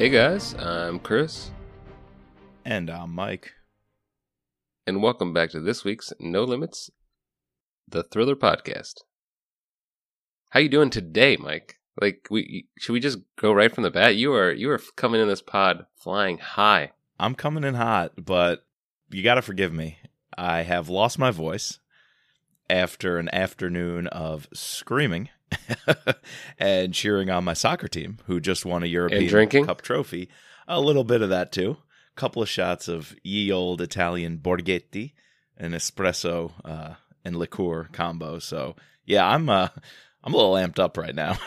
Hey guys, I'm Chris, And I'm Mike. and welcome back to this week's No Limits, the Thriller Podcast. How you doing today, Mike? Like, we should we just go right from the bat? You are you are coming in this pod flying high. I'm coming in hot, but you got to forgive me. I have lost my voice after an afternoon of screaming and cheering on my soccer team, who just won a European drinking? Cup trophy. A little bit of that too. A couple of shots of ye old Italian Borghetti, an espresso uh, and liqueur combo. So yeah, I'm uh, I'm a little amped up right now.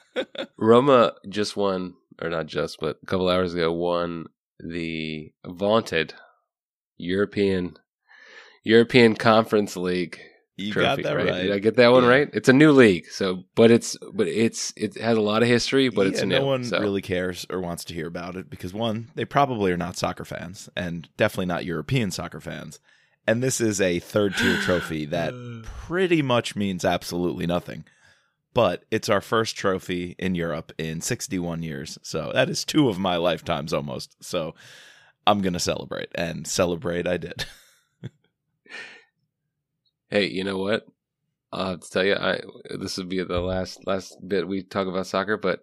Roma just won, or not just, but a couple hours ago won the vaunted European European Conference League You trophy, got that right? right. Did I get that one Yeah. right? It's a new league, so but it's but it's it has a lot of history, but it's new. no one so. really cares or wants to hear about it because one, they probably are not soccer fans and definitely not European soccer fans. And this is a third tier trophy that pretty much means absolutely nothing. But it's our first trophy in Europe in 61 years. So that is two of my lifetimes almost. So I'm going to celebrate and celebrate I did. Hey, you know what? I'll have to tell you, I this would be the last last bit we talk about soccer, but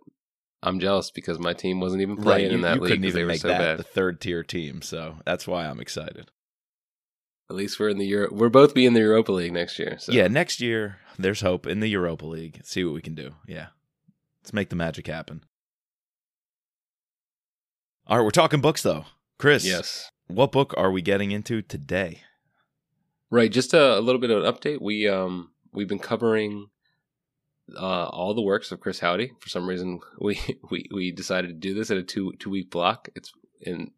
I'm jealous because my team wasn't even playing you, in that you league couldn't even they were make so that bad. the third tier team. So that's why I'm excited. At least we're in the Euro. We're both be in the Europa League next year. So. Yeah, next year there's hope in the Europa League. See what we can do. Yeah. Let's make the magic happen. All right, we're talking books though. Chris, Yes. what book are we getting into today? Right. Just a, a little bit of an update. We um we've been covering uh, all the works of Chris Hauty. For some reason, we we we decided to do this at a two two week block. It's in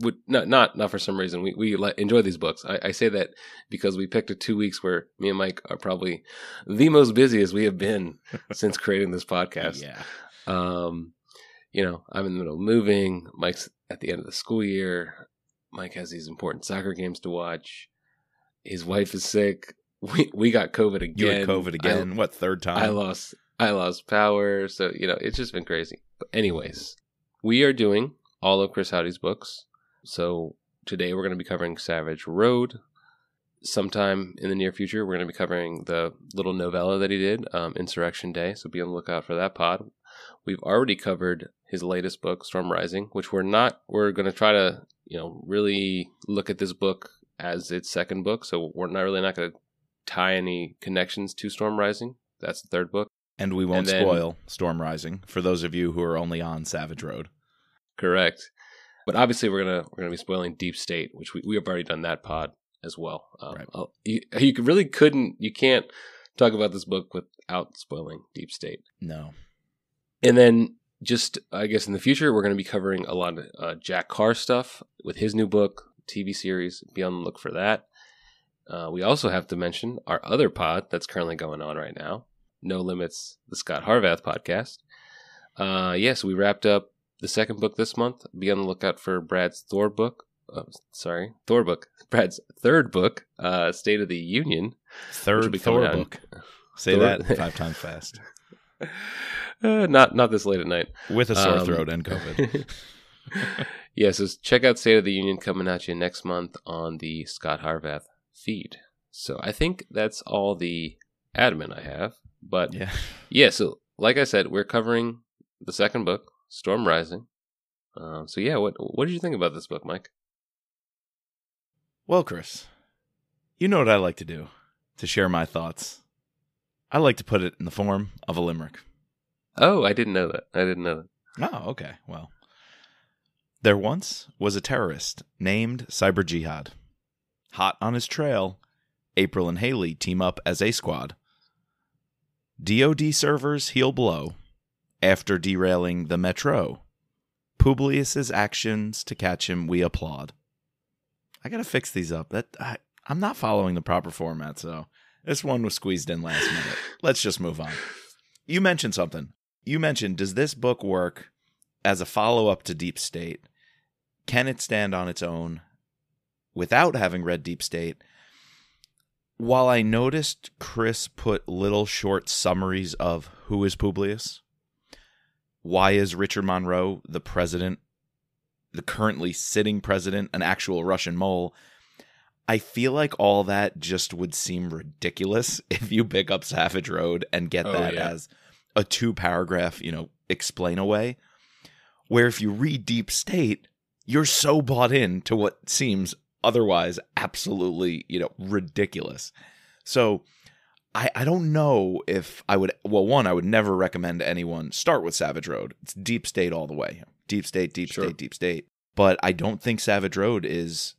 would not not not for some reason. We we li- enjoy these books. I, I say that because we picked a two weeks where me and Mike are probably the most busiest we have been since creating this podcast. Yeah. Um, you know, I'm in the middle of moving. Mike's at the end of the school year. Mike has these important soccer games to watch. His wife is sick. We we got COVID again. You had COVID again. what third time? I, I lost I lost power. So you know, it's just been crazy. But anyways, we are doing all of Chris Hauty's books. So today we're going to be covering Savage Road. Sometime in the near future, we're going to be covering the little novella that he did, um, Insurrection Day. So be on the lookout for that pod. We've already covered his latest book, Storm Rising, which we're not. We're going to try to, you know, really look at this book as its second book. So we're not really not going to tie any connections to Storm Rising. That's the third book. and we won't and then- spoil Storm Rising for those of you who are only on Savage Road. Correct. But obviously, we're gonna we're gonna be spoiling Deep State, which we we have already done that pod as well. Um, Right. You, you really couldn't, you can't talk about this book without spoiling Deep State. No. And then just, I guess, in the future, we're going to be covering a lot of uh, Jack Carr stuff with his new book, TV series. Be on the look for that. Uh, we also have to mention our other pod that's currently going on right now, No Limits, the Scott Harvath podcast. Uh, yes, we wrapped up the second book this month. Be on the lookout for Brad's Thor book. Uh, sorry, Thor book. Brad's third book, uh, State of the Union. Third Thor out book. Say Thor- that five times fast. Uh, not not this late at night. With a sore Um, throat and COVID. Yeah, so check out State of the Union coming at you next month on the Scott Harvath feed. So I think that's all the admin I have. But yeah, yeah. so like I said, we're covering the second book, Storm Rising. Um, so yeah, what what did you think about this book, Mike? Well, Chris, you know what I like to do to share my thoughts. I like to put it in the form of a limerick. Oh, I didn't know that. I didn't know that. Oh, okay. Well, there once was a terrorist named Cyber Jihad. Hot on his trail, April and Hayley team up as a squad. DoD servers heel blow after derailing the Metro. Publius's actions to catch him, we applaud. I gotta fix these up. That I, I'm not following the proper format, so this one was squeezed in last minute. Let's just move on. You mentioned something. You mentioned, does this book work as a follow up to Deep State? Can it stand on its own without having read Deep State? While I noticed Chris put little short summaries of who is Publius, why is Richard Monroe the president, the currently sitting president, an actual Russian mole? I feel like all that just would seem ridiculous if you pick up Savage Road and get Oh, that yeah. as a two paragraph, you know, explain away. Where if you read Deep State, you're so bought in to what seems otherwise absolutely, you know, ridiculous. So I, I don't know if I would well one I would never recommend anyone start with Savage Road. It's deep state all the way. Deep state, deep Sure. state, deep state. But I don't think Savage Road is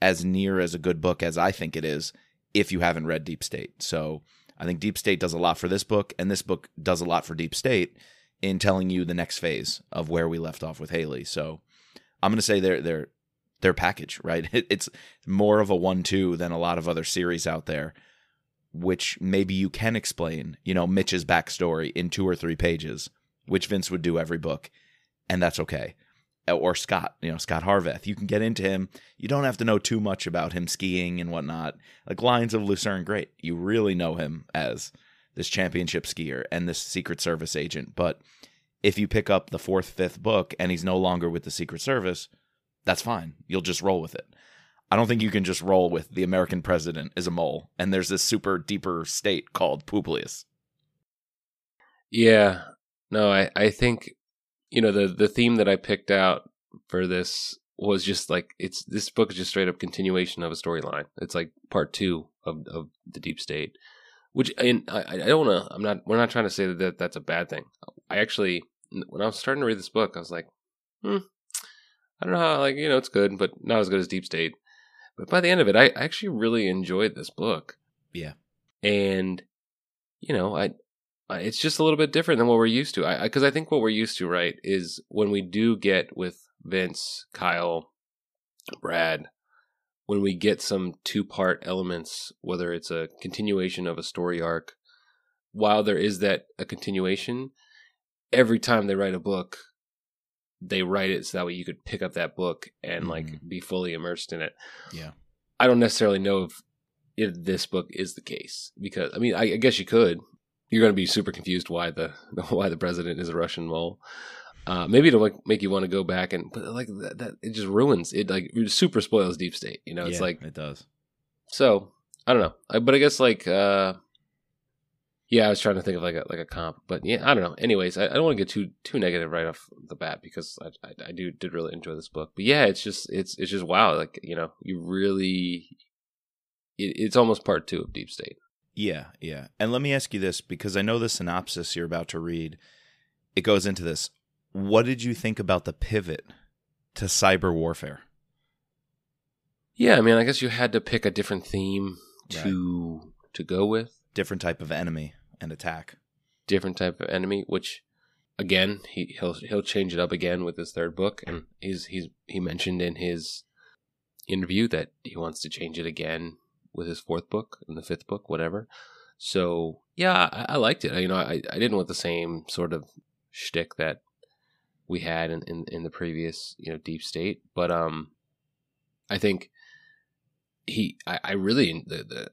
as near as a good book as I think it is if you haven't read Deep State. So I think Deep State does a lot for this book and this book does a lot for Deep State in telling you the next phase of where we left off with Hayley. So I'm going to say they're they're their package, right? It, it's more of a one-two than a lot of other series out there, which maybe you can explain, you know, Mitch's backstory in two or three pages, which Vince would do every book, and that's okay. Uh, or Scott, you know, Scott Harvath. You can get into him. You don't have to know too much about him skiing and whatnot. Like Lions of Lucerne, great. You really know him as this championship skier and this Secret Service agent. But if you pick up the fourth, fifth book and he's no longer with the Secret Service, that's fine. You'll just roll with it. I don't think you can just roll with the American president is a mole and there's this super deeper state called Publius. Yeah. No, I, I think you know the the theme that I picked out for this was just like it's this book is just straight up continuation of a storyline. It's like part two of of the deep state, which and I I don't want to. I'm not. We're not trying to say that, that that's a bad thing. I actually when I was starting to read this book, I was like, hmm, I don't know how like you know it's good, but not as good as Deep State. But by the end of it, I actually really enjoyed this book. Yeah. and you know I it's just a little bit different than what we're used to. I because I, think what we're used to, right, is when we do get with Vince, Kyle, Brad, when we get some two part elements, whether it's a continuation of a story arc, while there is that a continuation, every time they write a book, they write it so that way you could pick up that book and like Mhm. be fully immersed in it. Yeah. I don't necessarily know if if this book is the case because I mean I, I guess you could. You're going to be super confused why the why the president is a Russian mole. Uh, maybe it'll like, make you want to go back and but like that, that it just ruins it like it super spoils deep state you know it's Yeah, like it does. so I don't know I, but I guess like uh yeah I was trying to think of like a like a comp but yeah I don't know anyways I, I don't want to get too too negative right off the bat because I, I I do did really enjoy this book but yeah it's just it's it's just wow like you know you really it, it's almost part two of deep state Yeah, yeah. And let me ask you this because I know the synopsis you're about to read. It goes into this. What did you think about the pivot to cyber warfare? Yeah, I mean, I guess you had to pick a different theme to to go with, Different type of enemy and attack. different type of enemy. Which, again, he he'll he'll change it up again with his third book, and he's he's he mentioned in his interview that he wants to change it again with his fourth book and the fifth book, whatever. So yeah, I, I liked it. I, you know, I I didn't want the same sort of shtick that we had in, in in the previous you know Deep State, but um, I think he I, I really the the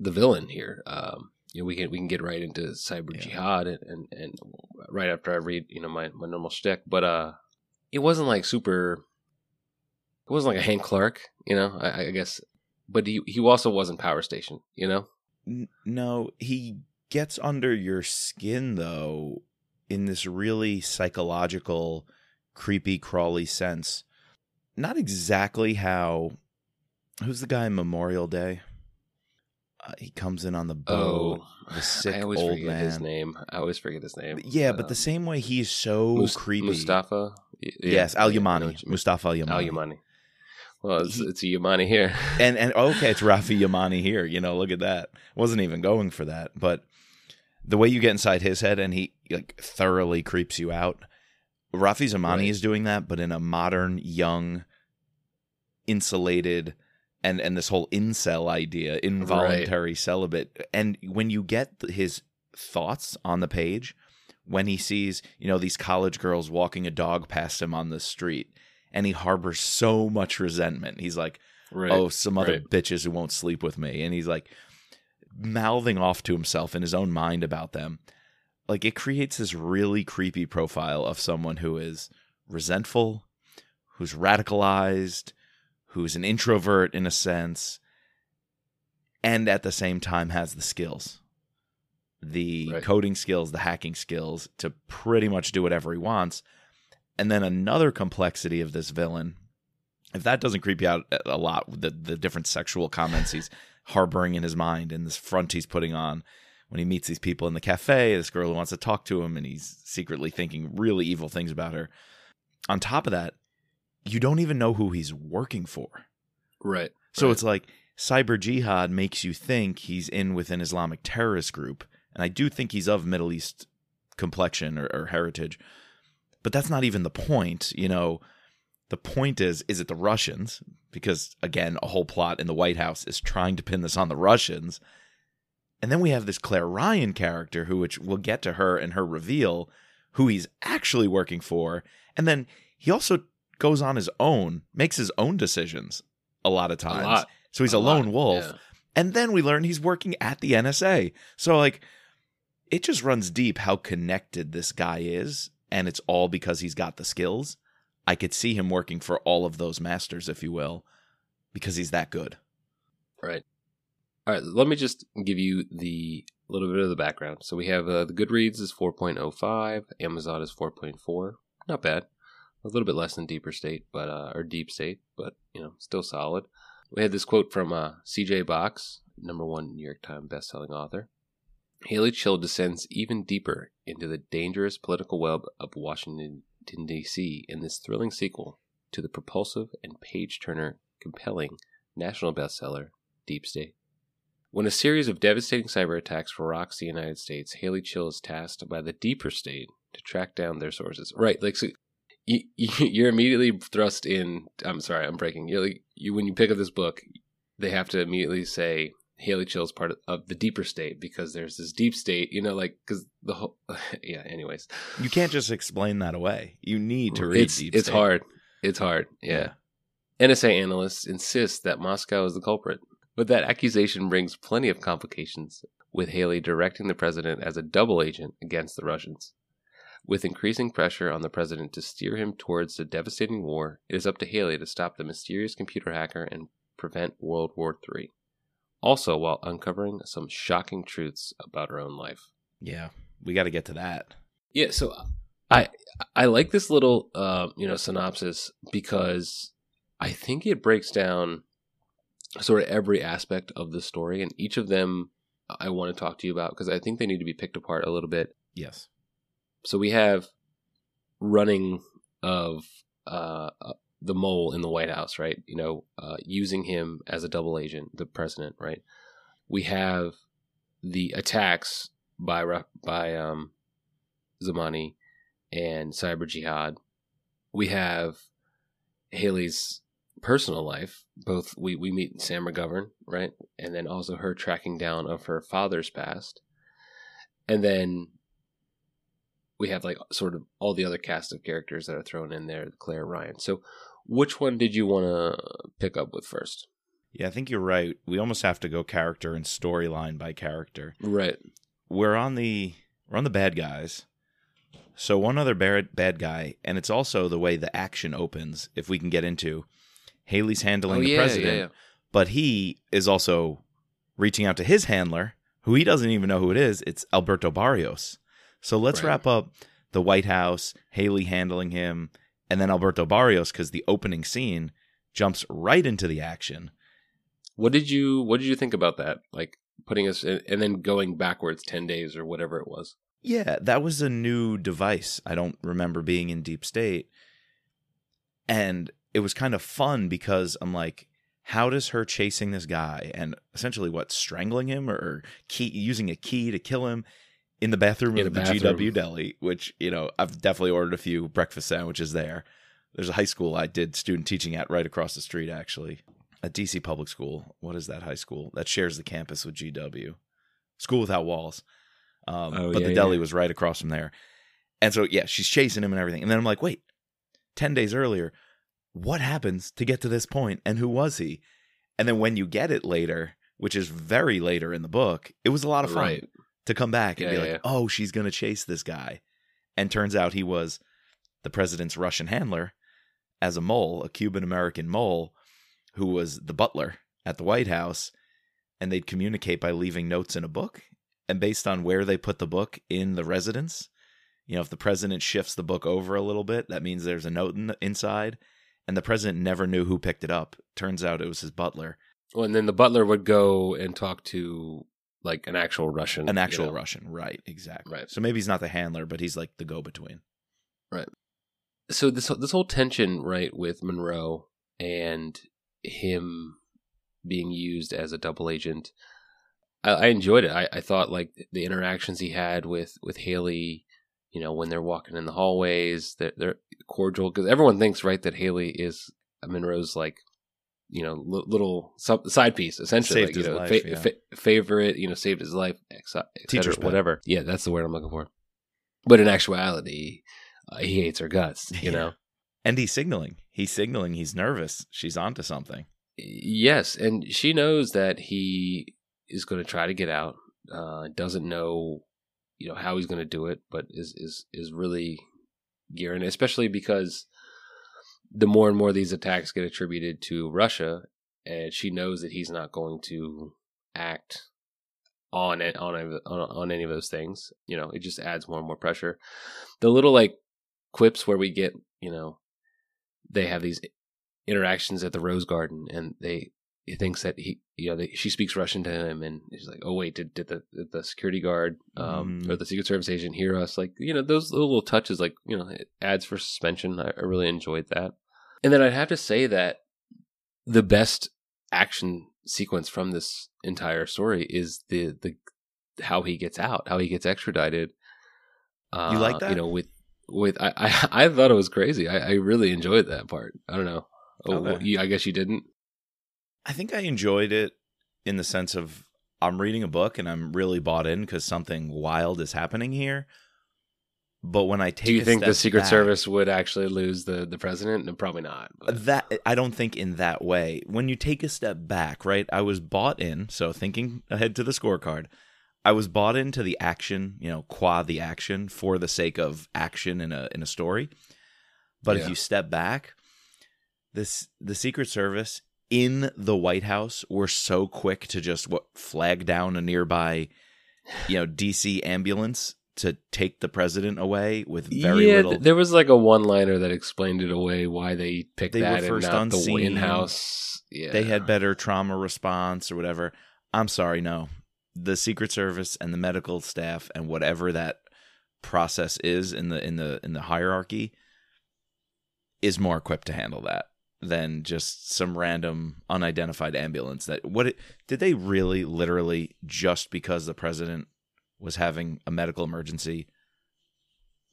the villain here. Um, you know, we can we can get right into cyber Yeah. jihad and, and and right after I read you know my my normal shtick, but uh, it wasn't like super. It wasn't like a Hank Clark, you know. I, I guess, but he he also wasn't Power Station, you know. No, he gets under your skin though in this really psychological, creepy, crawly sense. Not exactly how. Who's the guy in Memorial Day? Uh, he comes in on the boat. Oh, the sick I always old forget his name. I always forget his name. Yeah, but Um, the same way he's so Mus- creepy. Mustafa. Yeah, yes, Al Yamani. Mustafa Al Yamani. Al Yamani. Well, it's, He- it's a Yamani here. and and okay, it's Rafi Yamani here. You know, look at that. Wasn't even going for that, but the way you get inside his head and he like thoroughly creeps you out. Rafi Zamani Right. is doing that, but in a modern, young, insulated, and and this whole incel idea, involuntary celibate. And when you get his thoughts on the page, when he sees you know these college girls walking a dog past him on the street, and he harbors so much resentment. He's like, right. oh, some other right. bitches who won't sleep with me. And he's like mouthing off to himself in his own mind about them. like it creates this really creepy profile of someone who is resentful, who's radicalized, who's an introvert in a sense, and at the same time has the skills. The Right. coding skills, the hacking skills to pretty much do whatever he wants. And then another complexity of this villain, if that doesn't creep you out a lot, the the different sexual comments he's harboring in his mind and this front he's putting on when he meets these people in the cafe, this girl who wants to talk to him, and he's secretly thinking really evil things about her. On top of that, you don't even know who he's working for. Right. So right. it's like cyber jihad makes you think he's in with an Islamic terrorist group. And I do think he's of Middle East complexion or, or heritage. But that's not even the point. You know, the point is is it the Russians? Because again, a whole plot in the White House is trying to pin this on the Russians. And then we have this Claire Ryan character who which we'll get to her and her reveal who he's actually working for. And then he also goes on his own, makes his own decisions a lot of times. lot. So he's a, a lot, lone wolf. yeah. And then we learn he's working at the NSA. So like it just runs deep how connected this guy is and it's all because he's got the skills. I could see him working for all of those masters if you will because he's that good. Right. All right. Let me just give you the little bit of the background. So we have uh, the Goodreads is 4.05, Amazon is 4.4. Not bad. A little bit less than Deeper State, but uh, or Deep State, but you know, still solid. We had this quote from uh, C.J. Box, number one New York Times bestselling author. Hayley Chill descends even deeper into the dangerous political web of Washington D.C. in this thrilling sequel to the propulsive and page-turner, compelling national bestseller Deep State. When a series of devastating cyber attacks rocks the United States, Hayley Chill is tasked by the deeper state to track down their sources. Right, like so you, you're immediately thrust in. I'm sorry, I'm breaking. You're like, you when you pick up this book, they have to immediately say Hayley Chill's part of, of the deeper state because there's this deep state. You know, like because the whole. yeah. Anyways, You can't just explain that away. You need to read it's Deep it's State. hard. It's hard. yeah. NSA analysts insist that Moscow is the culprit, but that accusation brings plenty of complications, with Hayley directing the president as a double agent against the Russians. With increasing pressure on the president to steer him towards the devastating war, it is up to Hayley to stop the mysterious computer hacker and prevent World War III. Also, while uncovering some shocking truths about her own life. Yeah. We got to get to that. Yeah, so I I like this little uh, you know synopsis because I think it breaks down sort of every aspect of the story, and each of them I want to talk to you about because I think they need to be picked apart a little bit. Yes. So we have running of uh, uh, the mole in the White House, right? You know, uh, using him as a double agent, the president, right? We have the attacks by by um, Zamani and Cyber Jihad. We have Hayley's personal life. Both we we meet Sam McGovern, right, and then also her tracking down of her father's past, and then we have like sort of all the other cast of characters that are thrown in there, Claire Ryan. So, which one did you want to pick up with first? Yeah, I think you're right. We almost have to go character and storyline by character. Right. We're on the we're on the bad guys. So one other bad bad guy, and it's also the way the action opens. If we can get into, Hayley's handling oh the yeah, president, yeah, yeah. but he is also reaching out to his handler, who he doesn't even know who it is. It's Alberto Barrios. So let's Right. wrap up the White House, Hayley handling him, and then Alberto Barrios because the opening scene jumps right into the action. What did you What did you think about that? Like putting us in, and then going backwards ten days or whatever it was. Yeah, that was a new device. I don't remember being in Deep State. And it was kind of fun because I'm like, how does her chasing this guy and essentially what, strangling him or, or key using a key to kill him in the bathroom In of the bathroom. GW Deli, which, you know, I've definitely ordered a few breakfast sandwiches there. There's a high school I did student teaching at right across the street, actually. A DC public school. What is that high school? That shares the campus with GW. School without walls. Um, Oh, but yeah, the deli yeah. was right across from there. And so, yeah, she's chasing him and everything. And then I'm like, wait, 10 days earlier, what happens to get to this point and who was he? And then when you get it later, which is very later in the book, it was a lot of fun. Right. To come back and Yeah, be like, yeah. oh, she's going to chase this guy. And turns out he was the president's Russian handler as a mole, a Cuban American mole who was the butler at the White House. And they'd communicate by leaving notes in a book. And based on where they put the book in the residence, you know, if the president shifts the book over a little bit, that means there's a note in the, inside. And the president never knew who picked it up. Turns out it was his butler, Well, and then the butler would go and talk to like an actual Russian, an you actual know. Russian. Right, exactly. Right. So maybe he's not the handler, but he's like the go between. Right. So this this whole tension, right, with Monroe and him being used as a double agent, I, I enjoyed it. I, I thought like the interactions he had with with Hayley, you know, when they're walking in the hallways, they're, they're cordial because everyone thinks right that Hayley is Monroe's like, you know, li- little sub- side piece essentially, Saved like, his know, life, fa- yeah. fa- favorite, you know, saved his life, ex- Teacher's whatever. Yeah, that's the word I'm looking for. But in actuality, uh, he hates her guts. You Yeah. know. And he's signaling. He's signaling he's nervous. She's onto something. Yes, and she knows that he is going to try to get out. Uh, doesn't know, you know, how he's going to do it, but is is is really gearing, especially because the more and more these attacks get attributed to Russia, and she knows that he's not going to act on it on any- on on any of those things. You know, it just adds more and more pressure. The little like quips where we get, you know, they have these interactions at the Rose Garden, and they he thinks that he, you know, they, she speaks Russian to him, and he's like, "Oh wait, did did the did the security guard um, Mm. or the Secret Service agent hear us?" Like, you know, those little, little touches, like you know, it adds for suspension. I, I really enjoyed that, and then I'd have to say that the best action sequence from this entire story is the the how he gets out, how he gets extradited. Uh, You like that? You know, with with I I, I thought it was crazy. I, I really enjoyed that part. I don't know. Oh, Okay. you, I guess you didn't. I think I enjoyed it in the sense of I'm reading a book and I'm really bought in because something wild is happening here. But when I take Do you think the Secret back- Service would actually lose the the president? No, probably not. but- that I don't think in that way. When you take a step back, right? I was bought in, so thinking ahead to the scorecard, I was bought into the action, you know, qua the action for the sake of action in a in a story. But if you step back, this the Secret Service in the White House were so quick to just what flag down a nearby, you know, DC ambulance to take the president away with very yeah, little. th- there was like a one liner that explained it away why they picked They that and not on the in-house. Yeah, they had better trauma response or whatever. I'm sorry, no. The Secret Service and the medical staff and whatever that process is in the in the in the hierarchy is more equipped to handle that than just some random unidentified ambulance that what it, did they really literally just because the president was having a medical emergency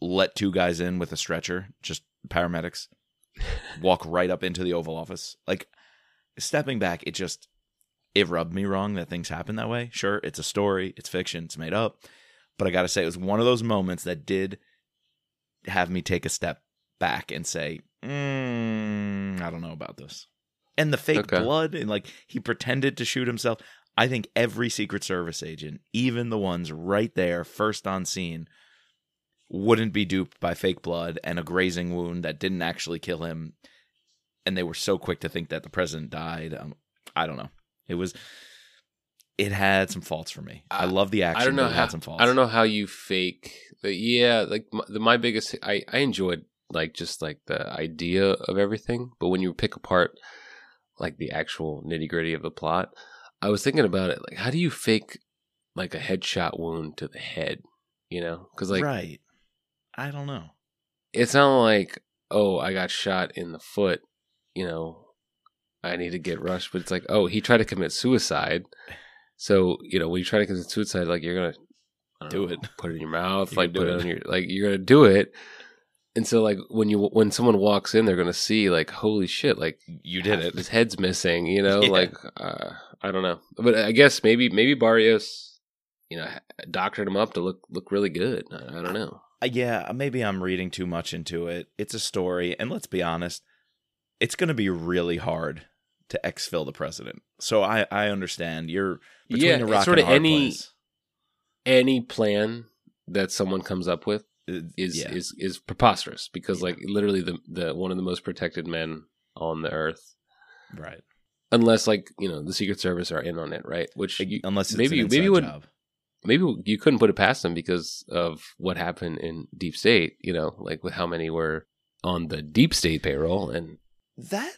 let two guys in with a stretcher just paramedics walk right up into the oval office. Like stepping back it just it rubbed me wrong that things happen that way. Sure it's a story it's fiction it's made up but i gotta say it was one of those moments that did have me take a step back and say mm, i don't know about this. And the fake Okay. blood and like he pretended to shoot himself i think every secret service agent even the ones right there first on scene wouldn't be duped by fake blood and a grazing wound that didn't actually kill him and they were so quick to think that the president died. Um, I don't know. It was. It had some faults for me. I I- love the action. I don't know but it how. had some faults. I don't know how you fake. The, yeah, like my, the, my biggest. I I enjoyed like just like the idea of everything, but when you pick apart like the actual nitty gritty of the plot, I was thinking about it. Like, how do you fake like a headshot wound to the head? You know, because like right. I don't know. it's not like oh I got shot in the foot. You know, I need to get rushed, but it's like oh he tried to commit suicide. So you know when you try to commit suicide, like you're gonna don't know, it. put it in your mouth, You like put it it. on your like you're gonna do it. And so like when you when someone walks in, they're gonna see like holy shit, like You did it. His head's missing, you know. Yeah. Like uh, I don't know, but I guess maybe maybe Barrios, you know, doctored him up to look look really good. I, I don't know. Uh, yeah, maybe I'm reading too much into it. It's a story, and let's be honest, it's going to be really hard to exfil the president. So I I understand you're between Yeah, a rock a hard any- place. any plan that someone comes up with It- is yeah. is is preposterous because Yeah. like literally the the one of the most protected men on the earth right. Unless like you know the secret service are in on it right which you, Unless it's maybe- maybe you would- job. maybe you couldn't put it past them because of what happened in deep state you know like with how many were on the deep state payroll and That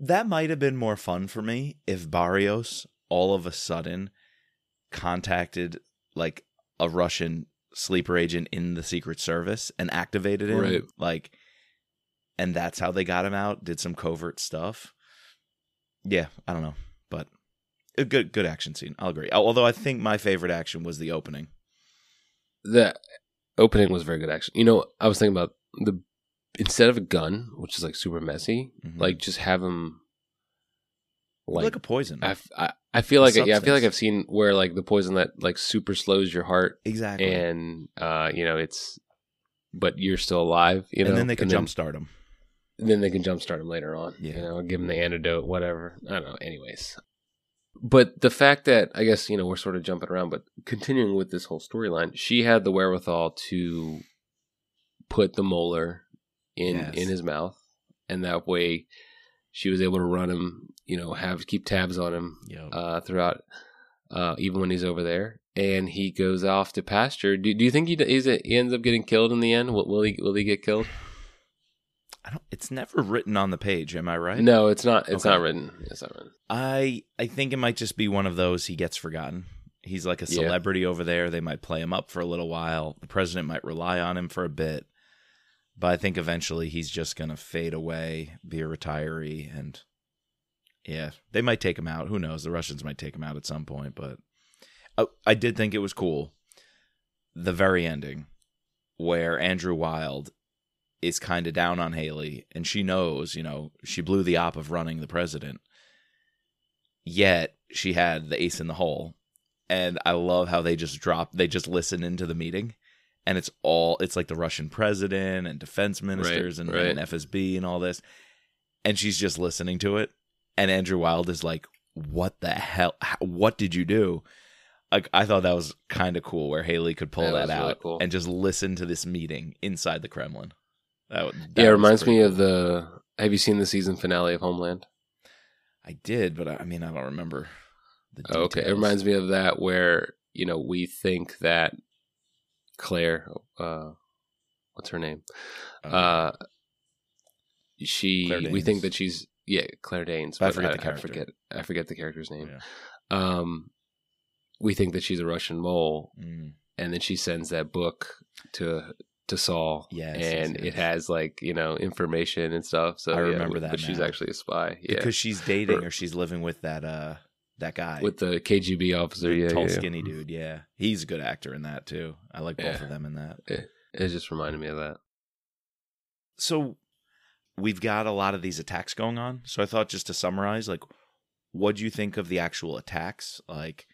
that might have been more fun for me if Barrios all of a sudden contacted like a Russian sleeper agent in the Secret Service and activated him. Right. Like and that's how they got him out, did some covert stuff. Yeah, I don't know. But a good good action scene. I'll agree. Although I think my favorite action was the opening. the opening was very good action you know i was thinking about the instead of a gun which is like super messy Mhm. like just have him like, like a poison. I I feel like yeah I feel like. I've seen where like the poison that like super slows your heart exactly. and uh you know it's but you're still alive you know and then they can jumpstart him. Then they can jumpstart him later on Yeah. you know give him the antidote whatever I don't know anyways but the fact that I guess you know we're sort of jumping around but continuing with this whole storyline she had the wherewithal to put the molar in Yes. in his mouth and that way she was able to run him you know have keep tabs on him Yo. uh, throughout, uh, even when he's over there, and he goes off to pasture. Do, do you think he is it, he ends up getting killed in the end? Will, will he will he get killed? I don't it's never written on the page, am I right? No, it's not. It's Okay. not written. It's not written. I I think it might just be one of those he gets forgotten. He's like a Yeah. celebrity over there. They might play him up for a little while. The president might rely on him for a bit. But I think eventually he's just going to fade away, be a retiree and yeah, they might take him out. Who knows? The Russians might take him out at some point, but I, I did think it was cool the very ending where Andrew Wild is kind of down on Hayley and she knows, you know, she blew the op of running the president. Yet she had the ace in the hole. And I love how they just drop they just listen into the meeting and it's all it's like the Russian president and defense ministers and, right. and FSB and all this. And she's just listening to it. And Andrew Wild is like, What the hell? What did you do? Like I thought that was kind of cool where Hayley could pull Yeah, that that, was really out cool. and just listen to this meeting inside the Kremlin. That, would- that yeah, it reminds pretty me of the. Have you seen the season finale of Homeland? I did, but I, I mean, I don't remember. The Oh, okay, it reminds me of that where you know we think that Claire, uh, what's her name? Uh, Uh, she we think that she's yeah Claire Danes. I but forget the I character. forget I forget the character's name. Yeah. Um, we think that she's a Russian mole, Mm, and then she sends that book to to Saul. Yes, and yes, it has like you know information and stuff. So I yeah, remember that But she's actually a spy. Yeah, because she's dating Or- or she's living with that uh that guy with the KGB officer. the Yeah, tall, yeah, skinny dude. Yeah, he's a good actor in that too. I like both of them in that. It just reminded me of that. So we've got a lot of these attacks going on. So I thought just to summarize, like, what do you think of the actual attacks? Like,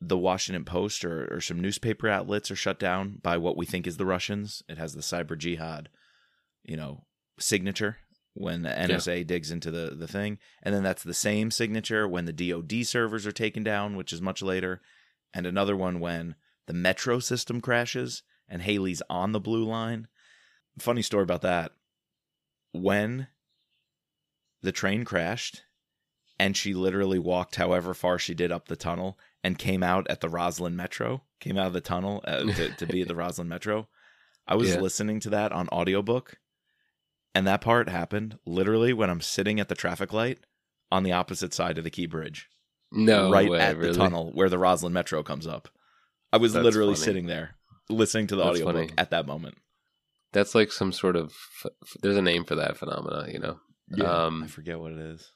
the Washington Post or, or some newspaper outlets are shut down by what we think is the Russians. It has the cyber jihad, you know, signature when the NSA digs into the, the thing. And then that's the same signature when the DoD servers are taken down, which is much later. And another one when the metro system crashes and Hayley's on the blue line. Funny story about that. When the train crashed and she literally walked however far she did up the tunnel and came out at the Rosslyn Metro, came out of the tunnel uh, to, to be at the Rosslyn Metro. I was Yeah. listening to that on audiobook and that part happened literally when I'm sitting at the traffic light on the opposite side of the Key Bridge, No, right way, at really? the tunnel where the Rosslyn Metro comes up. I was That's literally funny. sitting there listening to the That's audiobook funny. at that moment. That's like some sort of. There's a name for that phenomena, you know. Um, I forget what it is.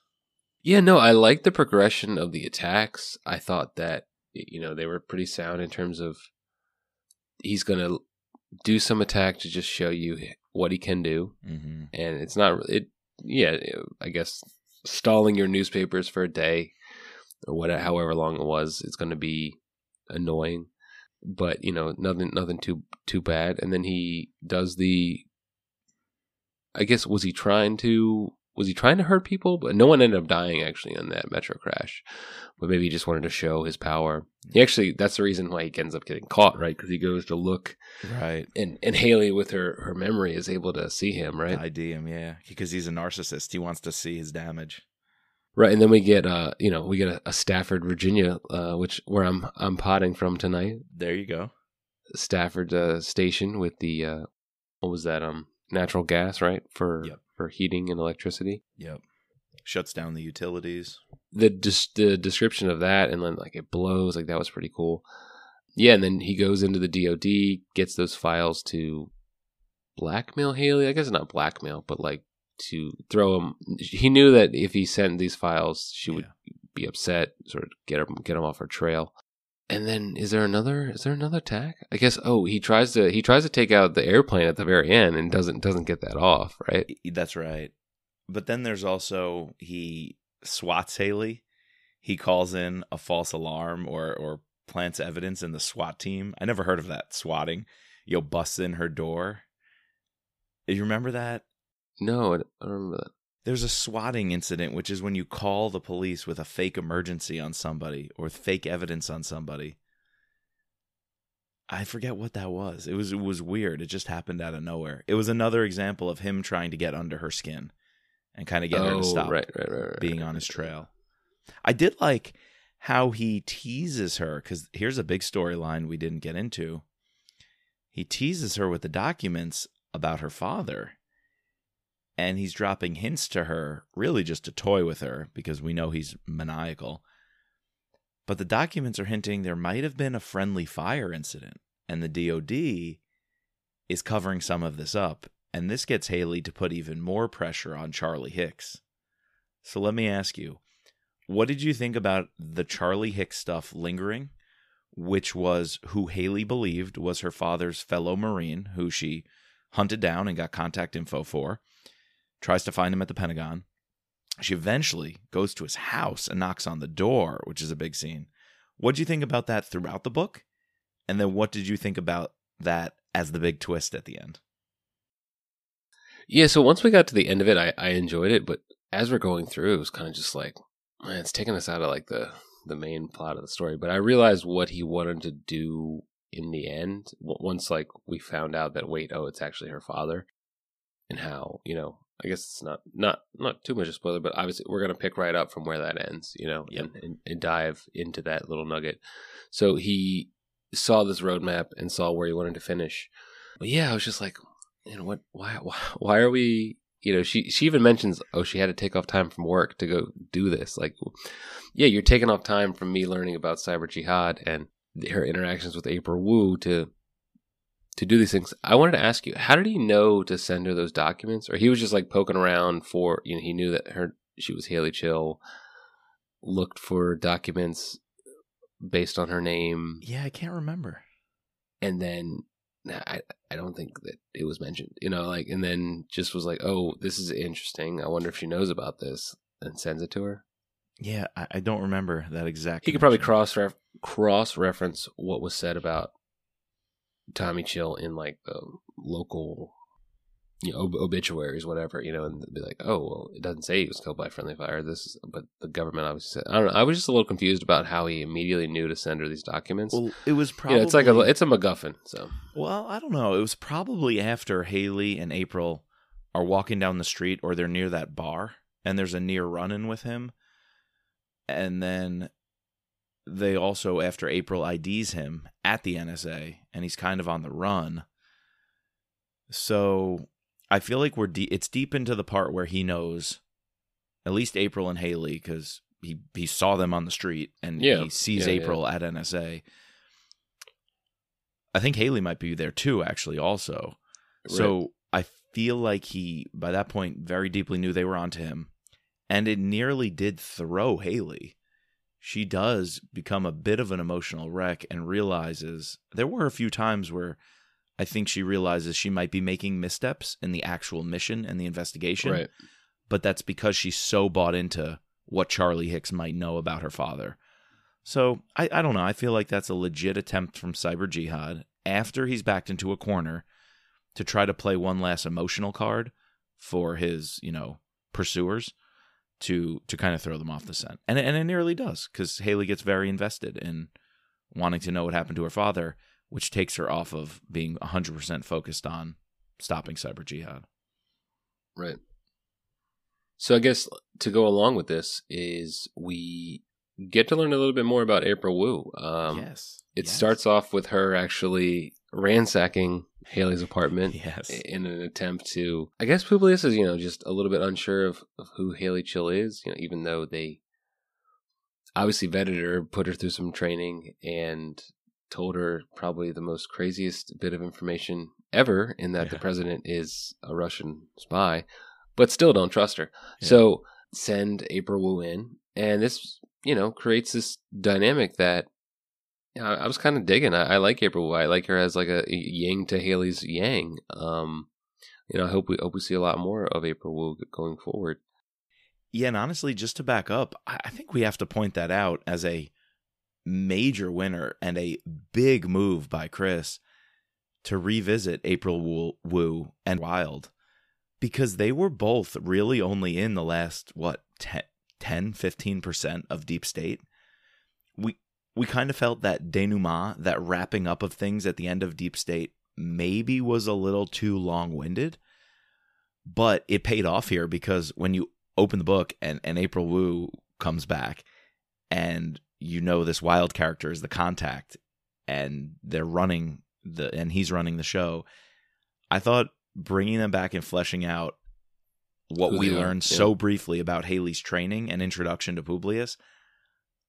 Yeah, no, I like the progression of the attacks. I thought that you know they were pretty sound in terms of he's gonna do some attack to just show you what he can do, Mm-hmm. and it's not it. Yeah, I guess stalling your newspapers for a day or whatever, however long it was, it's going to be annoying. But you know, nothing, nothing too too bad. And then he does the. I guess was he trying to was he trying to hurt people? But no one ended up dying actually in that metro crash. But maybe he just wanted to show his power. He actually that's the reason why he ends up getting caught, right? Because he goes to look, Right. and and Hayley with her her memory is able to see him, right? ID him, yeah. Because he's a narcissist. He wants to see his damage. Right, and then we get uh you know we get a, a Stafford, Virginia, uh, which where I'm I'm potting from tonight. There you go. Stafford uh, station with the uh, what was that um natural gas right for Yep. For heating and electricity. Yep. Shuts down the utilities. The des- the description of that and then like it blows like that was pretty cool. Yeah, and then he goes into the DoD, gets those files to blackmail Hayley. I guess not blackmail, but like to throw him. He knew that if he sent these files, she would be upset, sort of get her get him off her trail. And then is there another is there another attack? I guess oh he tries to he tries to take out the airplane at the very end and doesn't doesn't get that off, right? That's right. But then there's also he swats Hayley. He calls in a false alarm or or plants evidence in the SWAT team. I never heard of that swatting. Yo busts in her door. You remember that? No, I I don't remember that. There's a swatting incident, which is when you call the police with a fake emergency on somebody or fake evidence on somebody. I forget what that was. It was it was weird. It just happened out of nowhere. It was another example of him trying to get under her skin and kind of get her oh, to stop right, right, right, being on his trail. I did like how he teases her because here's a big storyline we didn't get into. He teases her with the documents about her father, and he's dropping hints to her, really just to toy with her because we know he's maniacal. But the documents are hinting there might have been a friendly fire incident, and the DoD is covering some of this up, and this gets Hayley to put even more pressure on Charlie Hicks. So let me ask you, what did you think about the Charlie Hicks stuff lingering, which was who Hayley believed was her father's fellow Marine, who she hunted down and got contact info for, tries to find him at the Pentagon. She eventually goes to his house and knocks on the door, which is a big scene. What did you think about that throughout the book? And then what did you think about that as the big twist at the end? Yeah, so once we got to the end of it, I, I enjoyed it, but as we're going through, it was kind of just like, man, it's taking us out of like the the main plot of the story. But I realized what he wanted to do in the end once like we found out that wait, oh, it's actually her father, and how you know. I guess it's not not not too much of a spoiler, but obviously we're gonna pick right up from where that ends, you know, Yep. and, and, and dive into that little nugget. So he saw this roadmap and saw where he wanted to finish. But yeah, I was just like, you know what why why, why are we you know she she even mentions oh she had to take off time from work to go do this like yeah you're taking off time from me learning about cyber jihad and her interactions with april wu to to do these things i wanted to ask you how did he know to send her those documents or he was just like poking around for you know he knew that her she was hayley chill looked for documents based on her name Yeah, I can't remember. and then I I don't think that it was mentioned, you know, like and then just was like, oh, this is interesting. I wonder if she knows about this and sends it to her. Yeah, I, I don't remember that exact. He could probably cross ref- cross reference what was said about Tommy Chill in like the local, you know, ob- obituaries, whatever, you know, and be like, oh, well, it doesn't say he was killed by friendly fire. This is, but the government obviously said. I don't know. I was just a little confused about how he immediately knew to send her these documents. Well, it was You probably. know, it's like a it's a MacGuffin. So Well, I don't know. It was probably after Hayley and April are walking down the street or they're near that bar and there's a near run in with him. And then they also, after April IDs him at the NSA and he's kind of on the run. So I feel like we're de- it's deep into the part where he knows at least April and Hayley because he, he saw them on the street and Yeah. he sees Yeah, yeah. April at NSA. I think Hayley might be there too, actually, also. So I feel like he, by that point, very deeply knew they were onto him. And it nearly did throw Hayley. She does become a bit of an emotional wreck and realizes there were a few times where I think she realizes she might be making missteps in the actual mission and the investigation. right, But that's because she's so bought into what Charlie Hicks might know about her father. So I, I don't know. I feel like that's a legit attempt from Cyber Jihad after he's backed into a corner to try to play one last emotional card for his, you know, pursuers to to kind of throw them off the scent. And and it nearly does cuz Hayley gets very invested in wanting to know what happened to her father, which takes her off of being 100% focused on stopping cyber jihad. Right. So I guess to go along with this is we get to learn a little bit more about April Wu. Um, yes. It yes. starts off with her actually ransacking Hayley's apartment Yes. in an attempt to. I guess Publius is, you know, just a little bit unsure of, of who Hayley Chill is, you know, even though they obviously vetted her, put her through some training, and told her probably the most craziest bit of information ever in that the president is a Russian spy, but still don't trust her. Yeah. So send April Wu in, and this, you know, creates this dynamic that know, I was kind of digging. I, I like April. I like her as like a yang to Hayley's yang. Um, you know, I hope we hope we see a lot more of April Wu going forward. Yeah, and honestly, just to back up, I I think we have to point that out as a major winner and a big move by Chris to revisit April Wu, Wu and Wild because they were both really only in the last, what, 10, 10 15% of Deep State. We kind of felt that denouement, that wrapping up of things at the end of Deep State, maybe was a little too long winded. But it paid off here because when you open the book and, and April Wu comes back and you know this wild character is the contact and they're running the and he's running the show. I thought bringing them back and fleshing out what Who we are, learned yeah. so briefly about Hayley's training and introduction to Publius,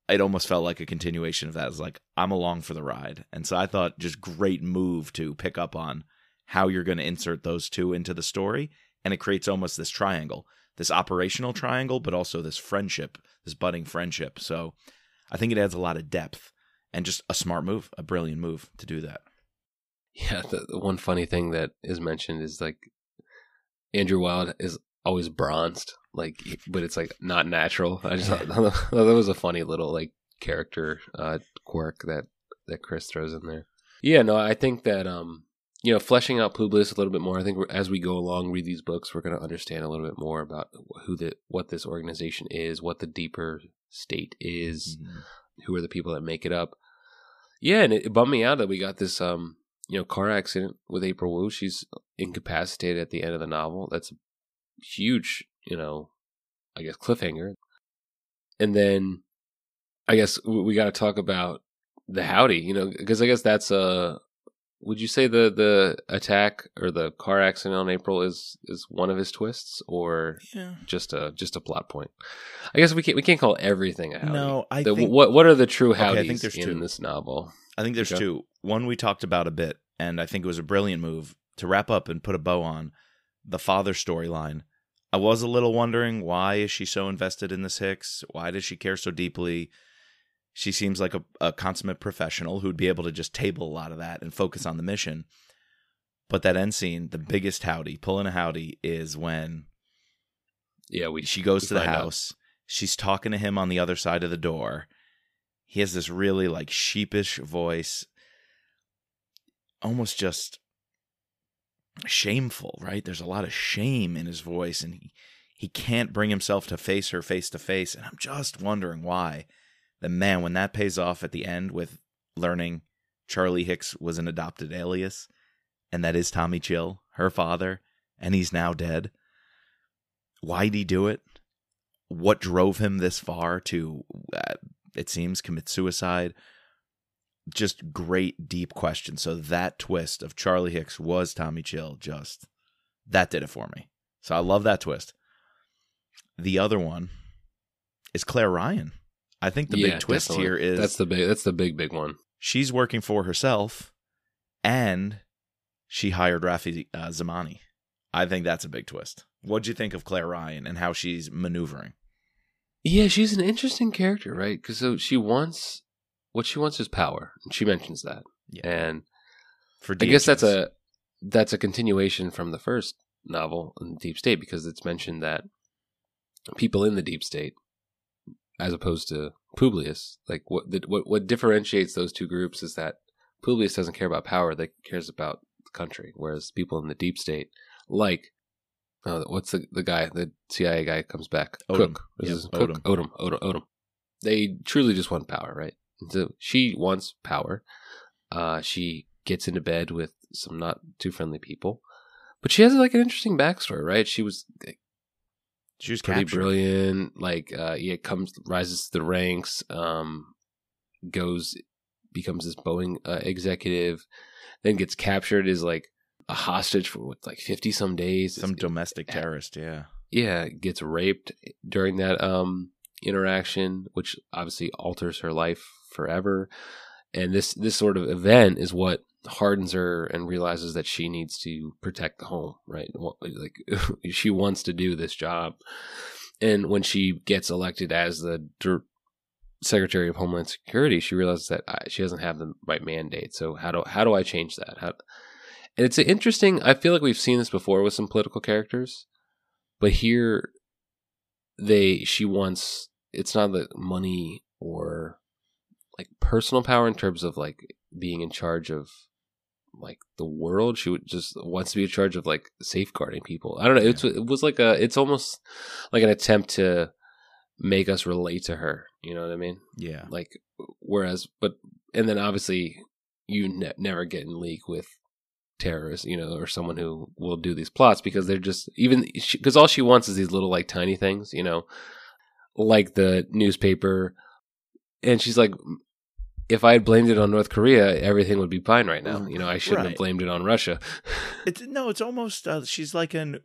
it almost felt like a continuation of that. Like, I'm along for the ride. And so I thought just great move to pick up on how you're going to insert those two into the story. And it creates almost this triangle, this operational triangle, but also this friendship, this budding friendship. So I think it adds a lot of depth and just a smart move, a brilliant move to do that. Yeah, the, the one funny thing that is mentioned is like Andrew Wild is always bronzed, like, but it's like not natural. I just thought that was a funny little like character uh, quirk that that Chris throws in there. Yeah, no, I think that um, you know, fleshing out Publius a little bit more. I think as we go along, read these books, we're going to understand a little bit more about who the what this organization is, what the deeper state is, who are the people that make it up. Yeah, and it, it bummed me out that we got this um you know car accident with April Wu. She's incapacitated at the end of the novel. That's a huge, you know, I guess cliffhanger. And then I guess we, got to talk about the howdy, you know, because I guess that's a. Would you say the the attack or the car accident on April is is one of his twists, or Yeah. just a just a plot point? I guess we can't we can't call everything a howdy. No, I The- think what what are the true Okay, I think there's in two. this novel? I think there's Okay. two. One we talked about a bit, and I think it was a brilliant move to wrap up and put a bow on the father storyline. I was a little wondering why is she so invested in this Hicks? Why does she care so deeply? She seems like a, a consummate professional who'd be able to just table a lot of that and focus on the mission. But that end scene, the biggest howdy, pulling a howdy, is when Yeah, we she goes we to the find out. house. She's talking to him on the other side of the door. He has this really like sheepish voice, almost just shameful, right? There's a lot of shame in his voice, and he he can't bring himself to face her face to face. And I'm just wondering why. The man, when that pays off at the end with learning Charlie Hicks was an adopted alias, and that is Tommy Chill, her father, and he's now dead. Why'd he do it? What drove him this far to, uh, it seems, commit suicide? Just great, deep question. So that twist of Charlie Hicks was Tommy Chill, just that did it for me. So I love that twist. The other one is Claire Ryan. I think the Yeah, big twist definitely. here is that's the big that's the big big one. she's working for herself and she hired Rafi uh, Zamani. I think that's a big twist. What'd you think of Claire Ryan and how she's maneuvering? Yeah, she's an interesting character, right? Because so she wants what she wants is power, and she mentions that. Yeah. And For I guess that's a that's a continuation from the first novel in Deep State because it's mentioned that people in the Deep State, as opposed to Publius, like what the, what what differentiates those two groups is that Publius doesn't care about power; that cares about the country, whereas people in the Deep State, like Oh, what's the the guy? The CIA guy comes back. Odom. Cook. Yep, Cook. Odom. Odom. Odom. Odom. They truly just want power, right? So she wants power. Uh, she gets into bed with some not too friendly people, but she has like an interesting backstory, right? She was She was pretty captured. brilliant. Like, uh, yeah, comes rises to the ranks. Um, goes becomes this Boeing uh, executive, then gets captured as like a hostage for what, like fifty some days. Some It's- domestic terrorist, yeah. yeah, gets raped during that um interaction, which obviously alters her life forever. And this this sort of event is what hardens her and realizes that she needs to protect the home, right? Like she wants to do this job. And when she gets elected as the Secretary of Homeland Security, she realizes that uh, she doesn't have the right mandate. So how do how do I change that? How, and it's interesting. I feel like we've seen this before with some political characters, but here they she wants it's not the money or like personal power in terms of like being in charge of like the world. She would just wants to be in charge of like safeguarding people. I don't know. It's, it was like a it's almost like an attempt to make us relate to her. You know what i mean? Yeah. like whereas but and then obviously you ne- never get in league with terrorists you know or someone who will do these plots because they're just even because all she wants is these little like tiny things you know? Like the newspaper. And she's like if i had blamed it on north korea everything would be fine right now you know i shouldn't Right. have blamed it on russia It's no, it's almost uh, she's like an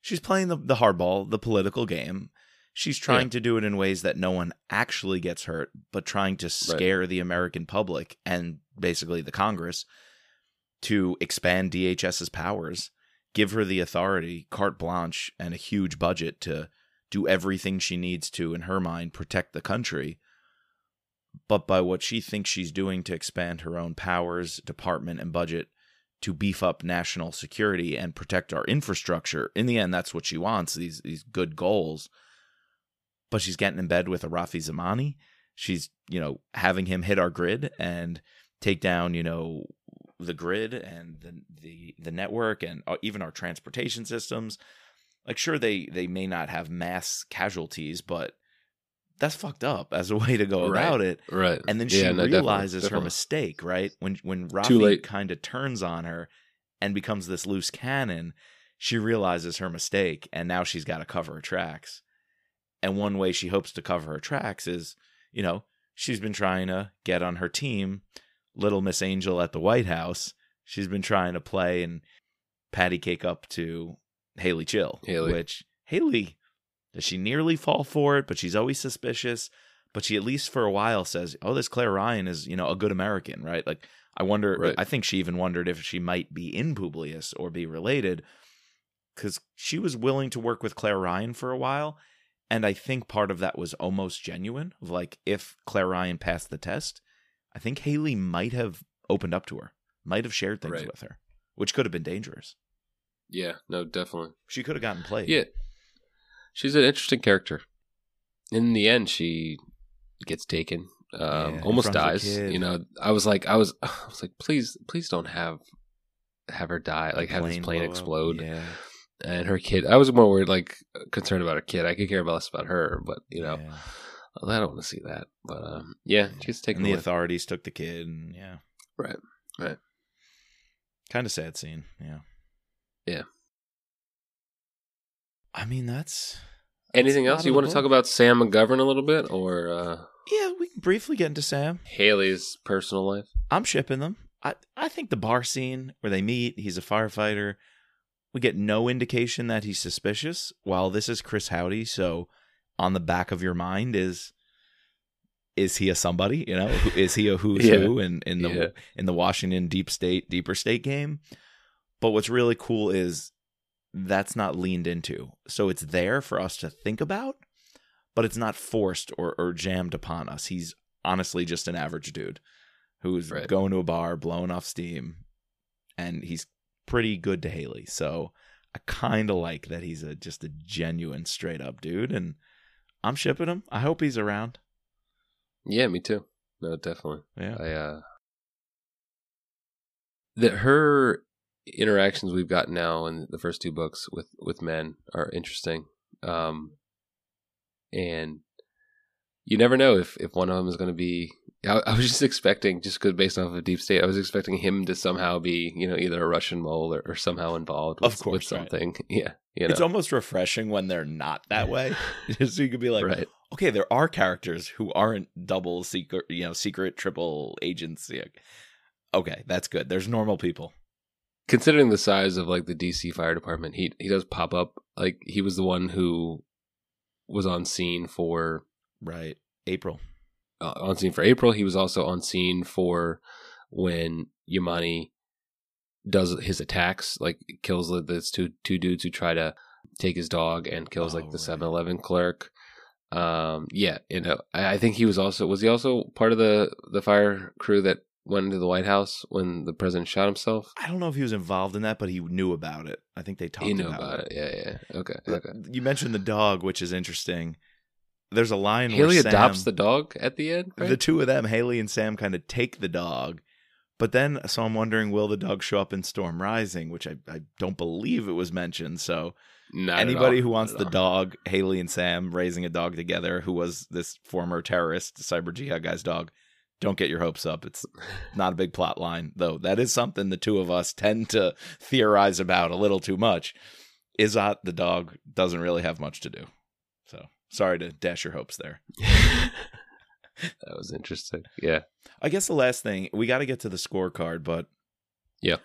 she's playing the the hardball, the political game. She's trying to do it in ways that no one actually gets hurt, but trying to scare the American public and basically the Congress to expand DHS's powers, give her the authority, carte blanche, and a huge budget to do everything she needs to, in her mind, protect the country. But by what she thinks she's doing to expand her own powers, department, and budget to beef up national security and protect our infrastructure. In the end, that's what she wants, these these good goals. But she's getting in bed with a Rafi Zamani. She's, you know, having him hit our grid and take down, you know, the grid and the the, the network and uh, even our transportation systems. Like sure they they may not have mass casualties, but that's fucked up as a way to go Right. about it. right. And then she Yeah, no, definitely, realizes her mistake right? When when Rafi kind of turns on her and becomes this loose cannon she realizes her mistake and now she's got to cover her tracks. And one way she hopes to cover her tracks is you know she's been trying to get on her team little miss angel at the white house. She's been trying to play and patty cake up to hayley chill Hayley. which hayley does she nearly fall for it? But she's always suspicious. But she at least for a while says, "Oh, this Claire Ryan is you know a good American, right?" Like I wonder. Right. I think she even wondered if she might be in Publius or be related, because she was willing to work with Claire Ryan for a while, and I think part of that was almost genuine. Of like, if Claire Ryan passed the test, I think Hayley might have opened up to her, might have shared things Right. with her, which could have been dangerous. yeah no definitely She could have gotten played. Yeah. She's an interesting character. In the end, she gets taken. Um, Yeah, almost in front of her dies. You know, I was like, I was, I was like, please, please don't have have her die. Like have this plane explode. Yeah. And her kid. I was more worried, like concerned about her kid. I could care less about her, but you know, Yeah. I don't want to see that. But um, yeah, she gets taken and the away. authorities took the kid and yeah Right, right. kind of sad scene yeah Yeah. I mean that's Anything a else you want to talk about Sam McGovern a little bit, or uh, yeah we can briefly get into sam. Hayley's personal life? i'm shipping them. I i think the bar scene where they meet he's a firefighter. We get no indication that he's suspicious. While this is chris hauty so on the back of your mind is is he a somebody? You know is he a who's Yeah. who in, in the Yeah. in the washington deep state deeper state game? But what's really cool is that's not leaned into so it's there for us to think about but it's not forced or, or jammed upon us he's honestly just an average dude who's Right. going to a bar blowing off steam and he's pretty good to hayley so i kind of like that he's a just a genuine straight up dude and i'm shipping him i hope he's around Yeah, me too. No, definitely. yeah I uh that her interactions we've got now in the first two books with with men are interesting. Um, and you never know if if one of them is going to be. I, I, was just expecting, just because based off of Deep State, I was expecting him to somehow be, you know, either a Russian mole or, or somehow involved with, of course, with something. Right. Yeah, you know. it's almost refreshing when they're not that way. so you could be like, right. okay, there are characters who aren't double secret, you know, secret triple agents. Okay, that's good. There's normal people considering the size of like the DC fire department, he he does pop up. Like he was the one who was on scene for right April. Uh, on scene for April. He was also on scene for when Yamane does his attacks, like kills those two two dudes who try to take his dog and kills oh, like the Seven right. Eleven clerk. Um, yeah, you know, I, I think he was also was he also part of the the fire crew that went into the White House when the president shot himself? I don't know if he was involved in that, but he knew about it. I think they talked. He knew about, about it. it. Yeah, yeah. Okay, okay. You mentioned the dog, which is interesting. There's a line Hayley Sam, adopts the dog at the end. Right? The two of them, Hayley and Sam, kind of take the dog. But then, so I'm wondering, will the dog show up in Storm Rising, which I, I don't believe it was mentioned. So Not anybody who wants the dog, Hayley and Sam raising a dog together, who was this former terrorist, cyber jihad guy's dog, don't get your hopes up. It's not a big plot line, though. That is something the two of us tend to theorize about a little too much. Izzat, the dog, doesn't really have much to do. So sorry to dash your hopes there. that was interesting. Yeah. I guess the last thing, we got to get to the scorecard, but yeah.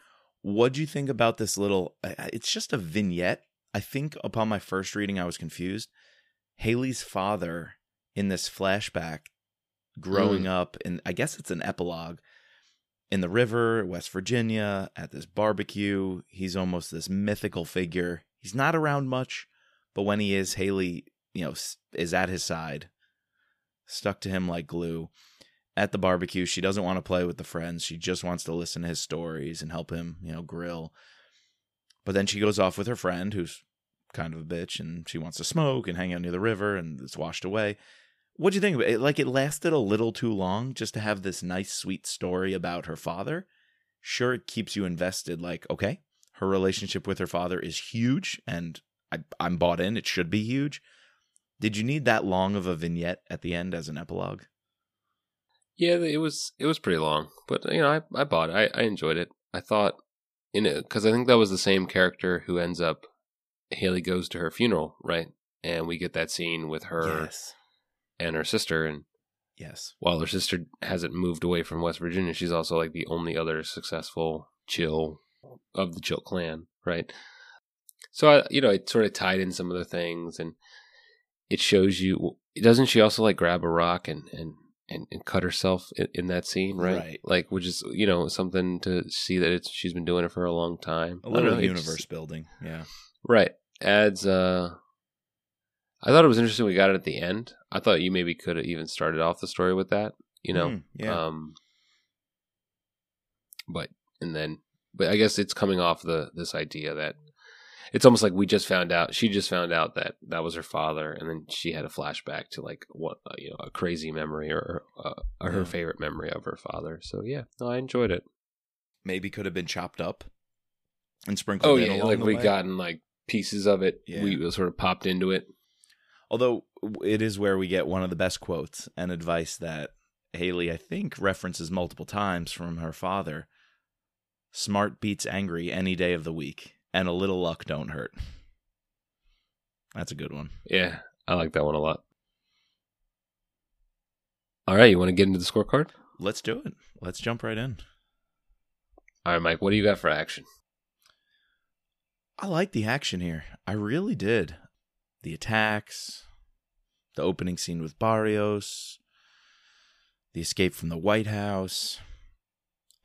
What do you think about this little? It's just a vignette. I think upon my first reading, I was confused. Hayley's father in this flashback growing mm. up and I guess it's an epilogue in the river, West Virginia, at this barbecue. He's almost this mythical figure. He's not around much, but when he is, Hayley, you know, is at his side, stuck to him like glue. At the barbecue, she doesn't want to play with the friends. She just wants to listen to his stories and help him, you know, grill. But then she goes off with her friend who's kind of a bitch and she wants to smoke and hang out near the river and it's washed away. What do you think of it? Like it lasted a little too long just to have this nice, sweet story about her father. Sure, it keeps you invested. Like, okay, her relationship with her father is huge, and I, I'm bought in. It should be huge. Did you need that long of a vignette at the end as an epilogue? Yeah, it was it was pretty long, but you know, I I bought it. I, I enjoyed it. I thought in it because I think that was the same character who ends up. Hayley goes to her funeral, right? And we get that scene with her yes and her sister. And yes, while her sister hasn't moved away from West Virginia, she's also like the only other successful Chill of the Chill clan, right? So I, you know, it sort of tied in some of the things, and it shows you. Doesn't she also like grab a rock and and and, and cut herself in, in, that scene, right? Right. Like, which is you know something to see that it's she's been doing it for a long time. A little know, universe building, yeah. Right. Adds uh I thought it was interesting we got it at the end. I thought you maybe could have even started off the story with that, you know. Mm, yeah. Um but and then but I guess it's coming off the this idea that it's almost like we just found out she just found out that that was her father and then she had a flashback to like what uh, you know a crazy memory or, uh, or her yeah. favorite memory of her father. So yeah, no, I enjoyed it. Maybe could have been chopped up and sprinkled. Oh yeah, like we way. gotten like pieces of it. Yeah. We sort of popped into it. Although it is where we get one of the best quotes and advice that Hayley, I think, references multiple times from her father. Smart beats angry any day of the week, and a little luck don't hurt. That's a good one. Yeah, I like that one a lot. All right, you want to get into the scorecard? Let's do it. Let's jump right in. All right, Mike, what do you got for action? I like the action here. I really did the attacks, the opening scene with Barrios, the escape from the White House.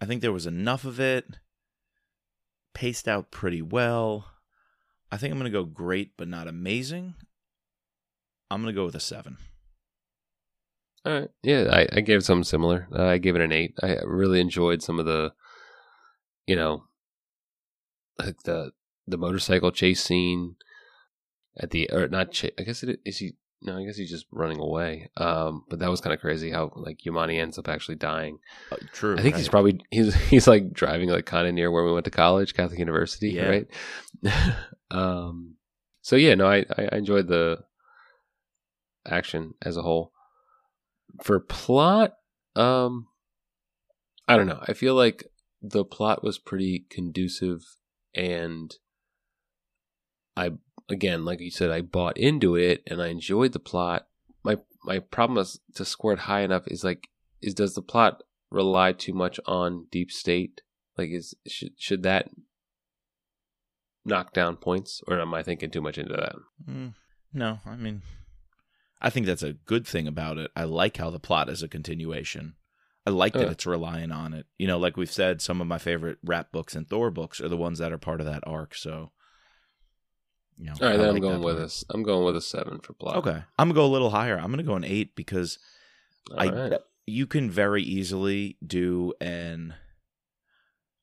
I think there was enough of it, paced out pretty well. I think I'm going to go great, but not amazing. I'm going to go with a seven. All right. Yeah, I, I gave something similar. Uh, I gave it an eight. I really enjoyed some of the, you know, like the the motorcycle chase scene at the or not. Ch- I guess it is he. no, I guess he's just running away. Um, but that was kind of crazy how like Yamani ends up actually dying. Uh, true. I think he's probably he's he's like driving like kind of near where we went to college, Catholic University, Yeah. right? um, so yeah, no, I I enjoyed the action as a whole. For plot, um, I don't know. I feel like the plot was pretty conducive, and I again, like you said, I bought into it and I enjoyed the plot. My my problem is to score it high enough is like is does the plot rely too much on deep state? Like is should should that knock down points or am I thinking too much into that? Mm, no, I mean, I think that's a good thing about it. I like how the plot is a continuation. I like that Yeah. it's relying on it. You know, like we've said, some of my favorite Rapp books and Thor books are the ones that are part of that arc. So, you know, All right, I then I'm going with this. I'm going with a seven for plot. Okay, I'm gonna go a little higher. I'm gonna go an eight because All I right. you can very easily do an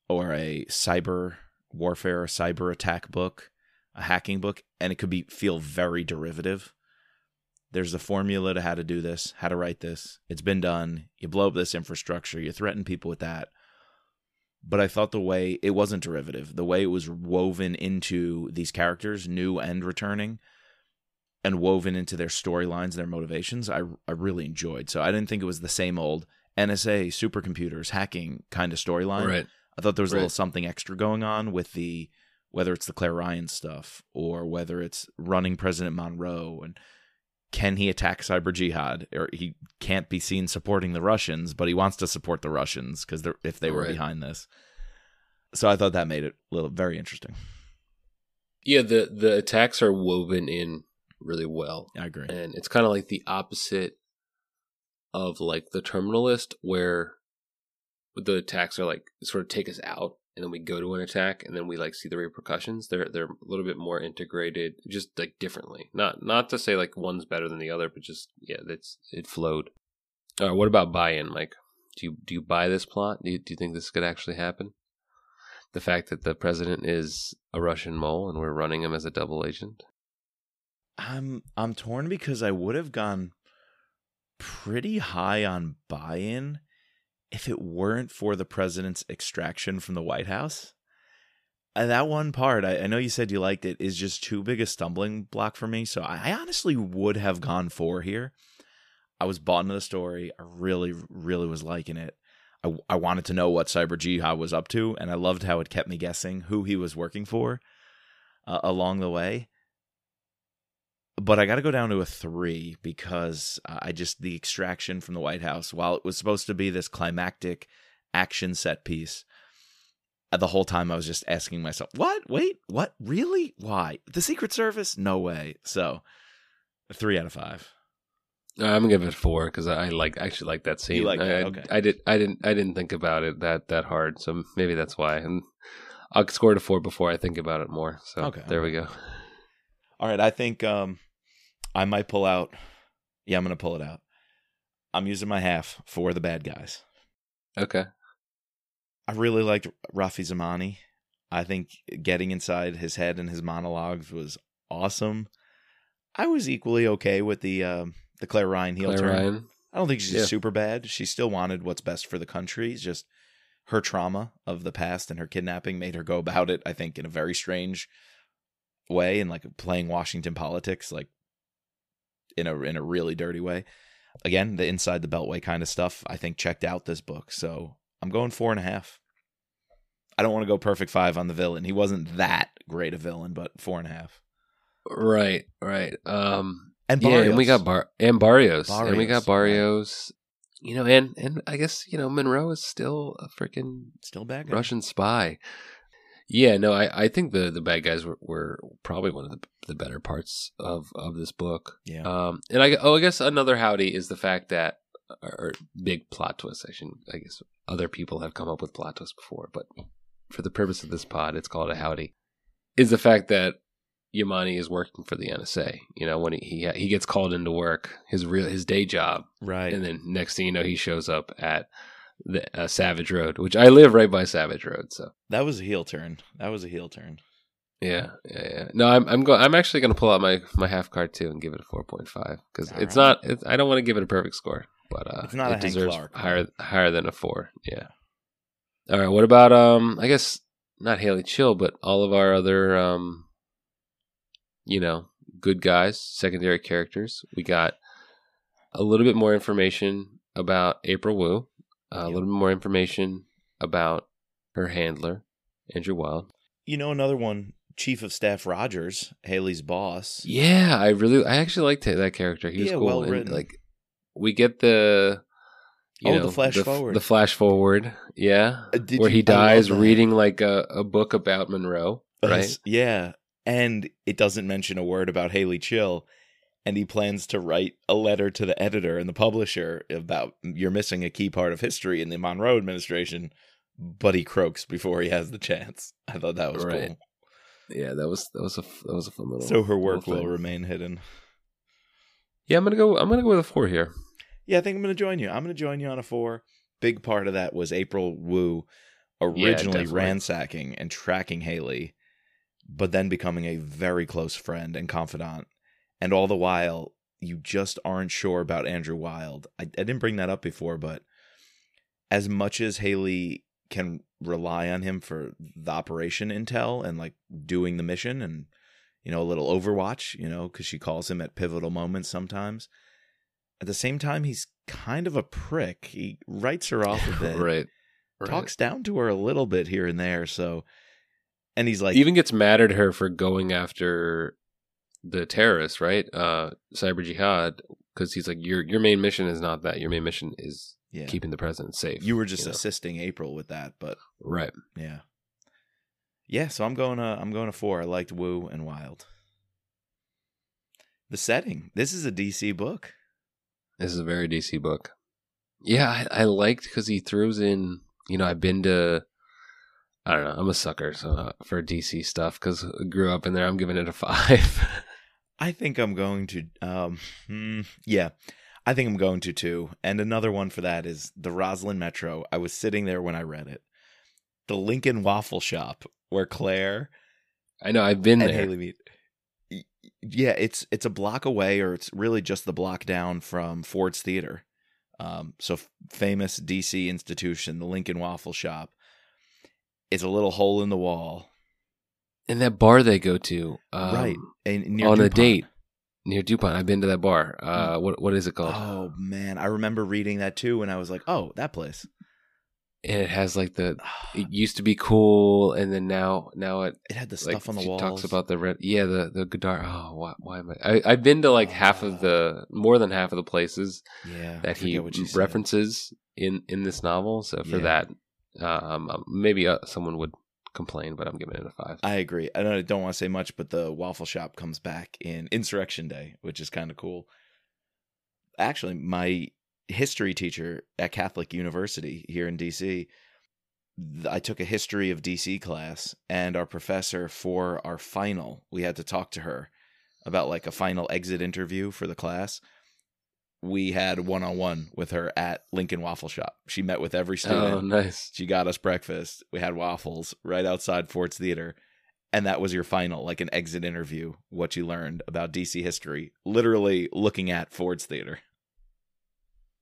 or a cyber warfare, cyber attack book, a hacking book, and it could be feel very derivative. There's the formula to how to do this, how to write this. It's been done. You blow up this infrastructure. You threaten people with that. But I thought the way it wasn't derivative, the way it was woven into these characters, new and returning, and woven into their storylines their motivations, I I really enjoyed. So I didn't think it was the same old NSA supercomputers hacking kind of storyline. Right. I thought there was a little something extra going on with the whether it's the Claire Ryan stuff or whether it's running President Monroe and can he attack cyber jihad or he can't be seen supporting the Russians, but he wants to support the Russians because if they were Right. behind this. So I thought that made it a little very interesting. Yeah, the the attacks are woven in really well. I agree. and it's kind of like the opposite of like the Terminal List where the attacks are like sort of take us out and then we go to an attack and then we like see the repercussions. They're they're a little bit more integrated just like differently. Not not to say like one's better than the other but just yeah that's it flowed. All right what about buy-in mike? Do you do you buy this plot? Do you, do you think this could actually happen? The fact that the president is a russian mole and we're running him as a double agent? I'm I'm torn because I would have gone pretty high on buy-in if it weren't for the president's extraction from the White House. Uh, that one part, I, I know you said you liked it, is just too big a stumbling block for me. So I, I honestly would have gone for here. I was bought into the story. I really, really was liking it. I, I wanted to know what Cyber Jihad was up to, and I loved how it kept me guessing who he was working for uh, along the way but I got to go down to a three because uh, I just the extraction from the White House, while it was supposed to be this climactic action set piece, uh, the whole time I was just asking myself, "What? Wait, what? Really? Why? The Secret Service? No way!" So, three out of five. Uh, I'm gonna give it four because I like actually like that scene. like I, that, I- okay. I did I didn't I didn't think about it that that hard, so maybe that's why. And I'll score it a four before I think about it more. So Okay, there we go. All right, I think um, I might pull out. Yeah, I'm gonna pull it out. I'm using my half for the bad guys. Okay. I really liked Rafi Zamani. I think getting inside his head and his monologues was awesome. I was equally okay with the um, the Claire Ryan heel Claire turn. Ryan. I don't think she's Yeah. super bad. She still wanted what's best for the country. It's just her trauma of the past and her kidnapping made her go about it. I think in a very strange way and like playing Washington politics, like in a in a really dirty way. Again, the inside the beltway kind of stuff. I think checked out this book, so I'm going four and a half. I don't want to go perfect five on the villain. He wasn't that great a villain, but four and a half. Right. Right. Um. And yeah, and we got Bar and Barrios, and we got Barrios, right. You know, and and I guess you know Monroe is still a freaking still bad guy. Russian spy. Yeah, no, I, I think the, the bad guys were, were probably one of the, the better parts of, of this book. Yeah. Um, and I oh I guess another howdy is the fact that or, big plot twist. I should I guess other people have come up with plot twists before, but for the purpose of this pod, it's called a howdy. Is the fact that Yamani is working for the NSA. You know, when he he, he gets called into work, his real his day job, right. and then next thing you know, he shows up at the uh, Savage Road, which I live right by Savage Road. So That was a heel turn. That was a heel turn. Yeah, yeah, yeah. No, I'm I'm going. I'm actually going to pull out my my half card too and give it a four point five because it's right. not. It's, I don't want to give it a perfect score, but uh, It's not a it deserves Clark. higher higher than a four. Yeah. All right. What about um? I guess not Hayley Chill, but all of our other um. You know, good guys, secondary characters. We got a little bit more information about April Wu, uh, a Yep. little bit more information about her handler, Andrew Wild. You know, another one, Chief of Staff Rogers, Hayley's boss. Yeah, I really, I actually liked that character. He was Yeah, cool. well and, written. like, we get the, you Oh, know, the flash f- forward. the flash forward, yeah, Uh, where he dies reading like a, a book about Monroe, right? Yes, Yeah. And it doesn't mention a word about Haley Chill. And he plans to write a letter to the editor and the publisher about you're missing a key part of history in the Monroe administration, but he croaks before he has the chance. I thought that was Right. cool. Yeah, that was that was a that was a fun little. So her work will remain hidden. Yeah, I'm gonna go. I'm gonna go with a four here. Yeah, I think I'm going to join you. I'm going to join you on a four. Big part of that was April Wu originally definitely. ransacking and tracking Hayley, but then becoming a very close friend and confidant. And all the while, you just aren't sure about Andrew Wild. I, I didn't bring that up before, but as much as Hayley can rely on him for the operation intel and like doing the mission and you know a little overwatch you know because she calls him at pivotal moments sometimes at the same time he's kind of a prick he writes her off a bit right. right. talks down to her a little bit here and there so and he's like even gets mad at her for going after the terrorists, right? Uh, cyber jihad, because he's like, your your main mission is not that. Your main mission is yeah keeping the president safe. you were just know? assisting april with that but right. yeah yeah so i'm going to i'm going to four i liked Wu and wild the setting this is a dc book This is a very DC book. Yeah, I, I liked because he throws in. You know, I've been to. I don't know. I'm a sucker so uh, for DC stuff because grew up in there. I'm giving it a five. I think I'm going to um hmm, yeah. I think I'm going to too. And another one for that is the Rosslyn Metro. I was sitting there when I read it. The Lincoln Waffle Shop where Claire I know. I've been there. Hayley meet. Yeah, it's it's a block away or it's really just the block down from Ford's Theater. Um so f- famous DC institution, the Lincoln Waffle Shop. It's a little hole in the wall. And that bar they go to, um, right. And near on a date near Dupont. I've been to that bar. Uh, what what is it called? Oh man, I remember reading that too, and I was like, "Oh, that place." And it has like the. It used to be cool, and then now now it It had the like stuff on the walls. talks about the red. Yeah, the the Godard. Oh, why, why am I? I? I've been to like half of the more than half of the places yeah that he she said. references in in this novel. So for Yeah. that, um, maybe uh, someone would complain, but I'm giving it a five. I agree. I don't, I don't want to say much, but the waffle shop comes back in Insurrection Day, which is kind of cool. Actually, my history teacher at Catholic University here in DC, I took a history of DC class, and our professor for our final, we had to talk to her about like a final exit interview for the class. We had one on one with her at Lincoln Waffle Shop. She met with every oh, student. Oh, nice. She got us breakfast. We had waffles right outside Ford's Theater. And that was your final, like an exit interview, what you learned about DC history, literally looking at Ford's Theater.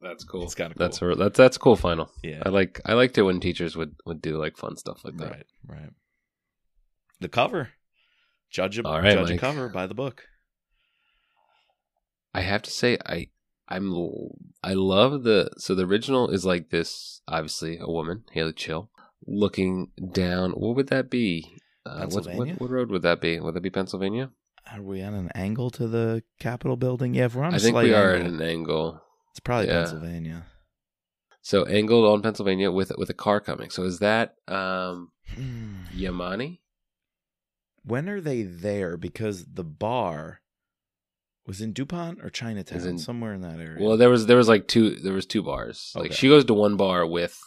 That's cool. It's kinda cool. That's a, that's that's cool. Final. Yeah. I like I liked it when teachers would would do like fun stuff like that. Right, right. The cover. Judge a, All right, judge a cover by the book. I have to say I I'm I love the so the original is like this obviously a woman Hayley Chill looking down what would that be uh, what, what Pennsylvania? what road would that be would that be Pennsylvania Are we on an angle to the Capitol building? Yeah, if we're on a I think we are at an angle it's probably yeah. Pennsylvania. so angled on Pennsylvania with with a car coming so is that um Hmm. Yamani When are they there? Because the bar was in DuPont or Chinatown, in- somewhere in that area. well there was there was like two there was two bars like she goes to one bar with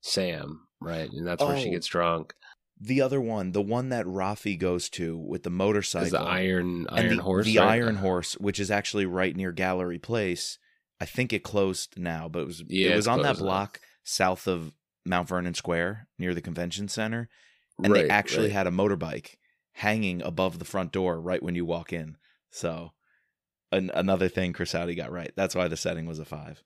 Sam right and that's where she Oh. gets drunk The other one, the one that Rafi goes to with the motorcycle, is the iron iron the, horse the right? Iron uh-huh. Horse, which is actually right near Gallery Place. I think it closed now, but it was Yeah, it was on that closed now. block south of Mount Vernon Square near the convention center, and Right, they actually right. had a motorbike, hanging above the front door right when you walk in. So, an- another thing Chris Hauty got right. That's why the setting was a five.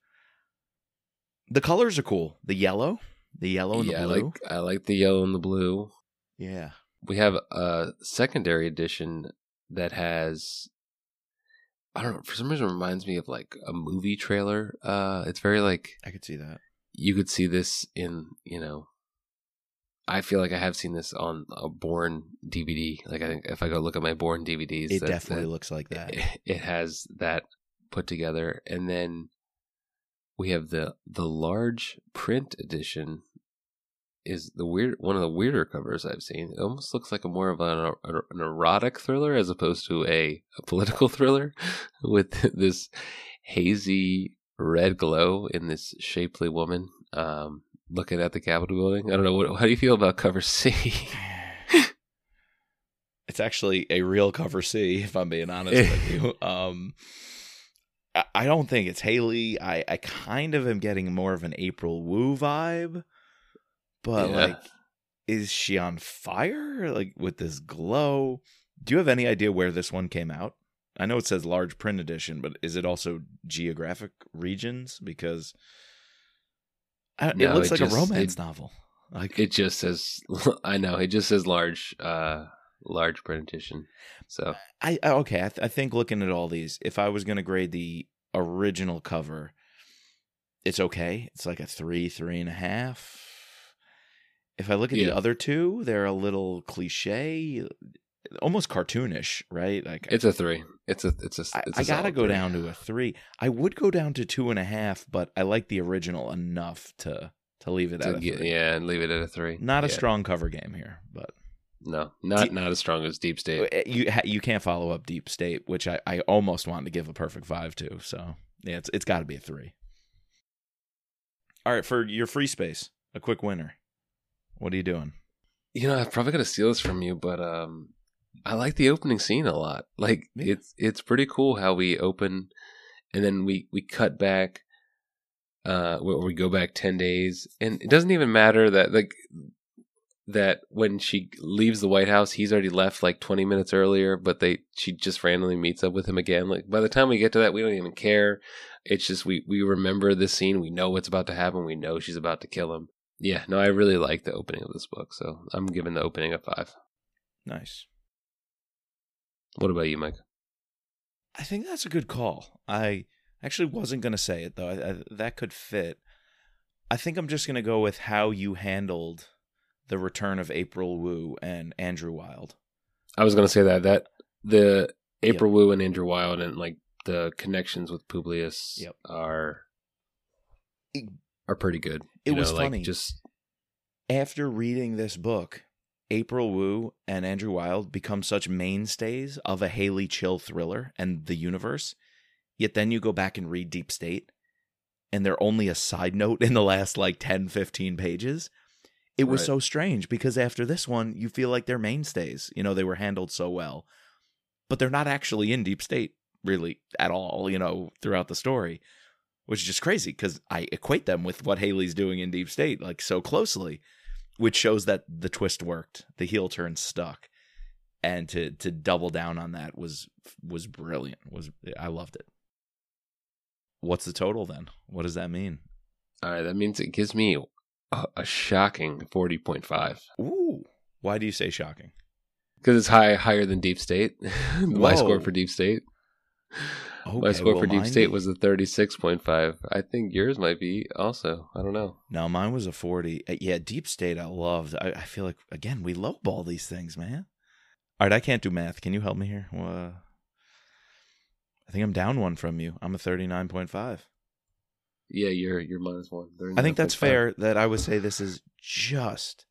The colors are cool. The yellow, the yellow and yeah, the I blue. like I like the yellow and the blue. yeah, We have a secondary edition that has I don't know, for some reason it reminds me of like a movie trailer. Uh it's very like I could see that. you could see this in, you know, I feel like I have seen this on a Bourne DVD. Like I think if I go look at my Bourne DVDs, It definitely that- looks like that. it, it has that put together and then we have the the large print edition is the weird one of the weirder covers I've seen. It almost looks like a more of an, an erotic thriller as opposed to a, a political thriller with this hazy red glow in this shapely woman um, looking at the Capitol building. I don't know what how do you feel about cover C? it's actually a real cover C, if I'm being honest with you. Um, I- I don't think it's Hayley. I, I kind of am getting more of an April Wu vibe, but Yeah. like, is she on fire? Like with this glow? Do you have any idea where this one came out? I know it says large print edition, but is it also geographic regions? Because I, it looks it like just- a romance it- novel. Like It just says I know it just says large uh large print edition. So I I- okay. I, th- I think looking at all these, if I was going to grade the original cover, it's okay. It's like a three, three and a half. If I look at the other two, they're a little cliche, almost cartoonish, right? Like it's a three. It's a it's a I, it's a I gotta go three. down to a three. I would go down to two and a half, but I like the original enough to to leave it To at a get- three. yeah, and leave it at a three. Not a strong cover game here, but No, not not as strong as Deep State. Uh, you you can't follow up Deep State, which I, I almost wanted to give a perfect five to. So yeah, it's it's got to be a three. All right, for your free space, a quick winner. What are you doing? You know, I'm probably gonna steal this from you, but um, I like the opening scene a lot. Like it's it's pretty cool how we open, and then we we cut back. Uh, where we go back ten days, and it doesn't even matter that like that when she leaves the White House, he's already left like 20 minutes earlier, but they she just randomly meets up with him again. Like by the time we get to that, we don't even care. It's just we we remember this scene. We know what's about to happen. We know she's about to kill him. Yeah, no, I really like the opening of this book, so I'm giving the opening a five. Nice. What about you, Mike? I think that's a good call. I actually wasn't going to say it though. I, I, that could fit. I think I'm just going to go with how you handled the return of April Wu and Andrew Wild. I was gonna say that that the April Wu and Andrew Wild and like the connections with Publius Yep. are are pretty good. it You was know, like, funny. Just after reading this book, April Wu and Andrew Wild become such mainstays of a Hayley Chill thriller and the universe. Yet then you go back and read Deep State, and they're only a side note in the last like 10, 15 pages. It was Right. so strange because after this one, you feel like they're mainstays. You know, they were handled so well, but they're not actually in Deep State really at all, you know, throughout the story, which is just crazy because I equate them with what Hayley's doing in Deep State like so closely, which shows that the twist worked, the heel turn stuck, and to to double down on that was was brilliant. Was I loved it. What's the total then? What does that mean? all right. That means it gives me a, a shocking forty point five Ooh, why do you say shocking? because it's high higher than Deep State. My score for Deep State. My score well, for Deep State was a thirty six point five. I think yours might be also. I don't know. No, mine was a 40. Uh, Yeah, Deep State I loved. I, I feel like, again, we lowball these things, man. All right, I can't do math. Can you help me here? Uh, I think I'm down one from you. I'm a 39.5. Yeah, you're you're minus one. I think that's 39.5. fair that I would say this is just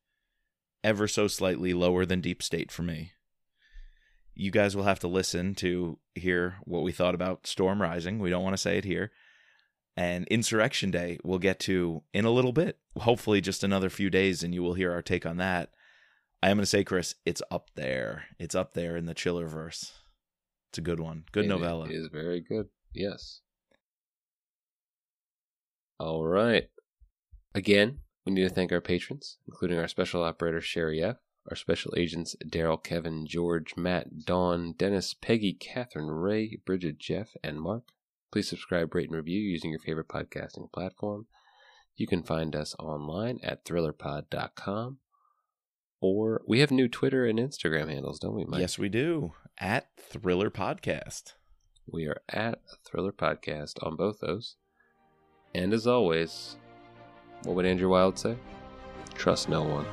ever so slightly lower than Deep State for me. You guys will have to listen to hear what we thought about Storm Rising. We don't want to say it here. And Insurrection Day we'll get to in a little bit. Hopefully just another few days and you will hear our take on that. I am going to say Chris, it's up there. It's up there in the chiller verse. It's a good one. Good It novella. It is very good. Yes. All right. Again, we need to thank our patrons, including our special operator Sherry F, Our special agents Daryl, Kevin, George, Matt, Dawn, Dennis, Peggy, Catherine, Ray, Bridget, Jeff, and Mark. Please subscribe, rate, and review using your favorite podcasting platform. You can find us online at thrillerpod.com. Or we have new Twitter and Instagram handles, don't we, Mike? Yes, we do. At Thriller Podcast. We are at Thriller Podcast on both those. And as always, what would Andrew Wild say? Trust no one.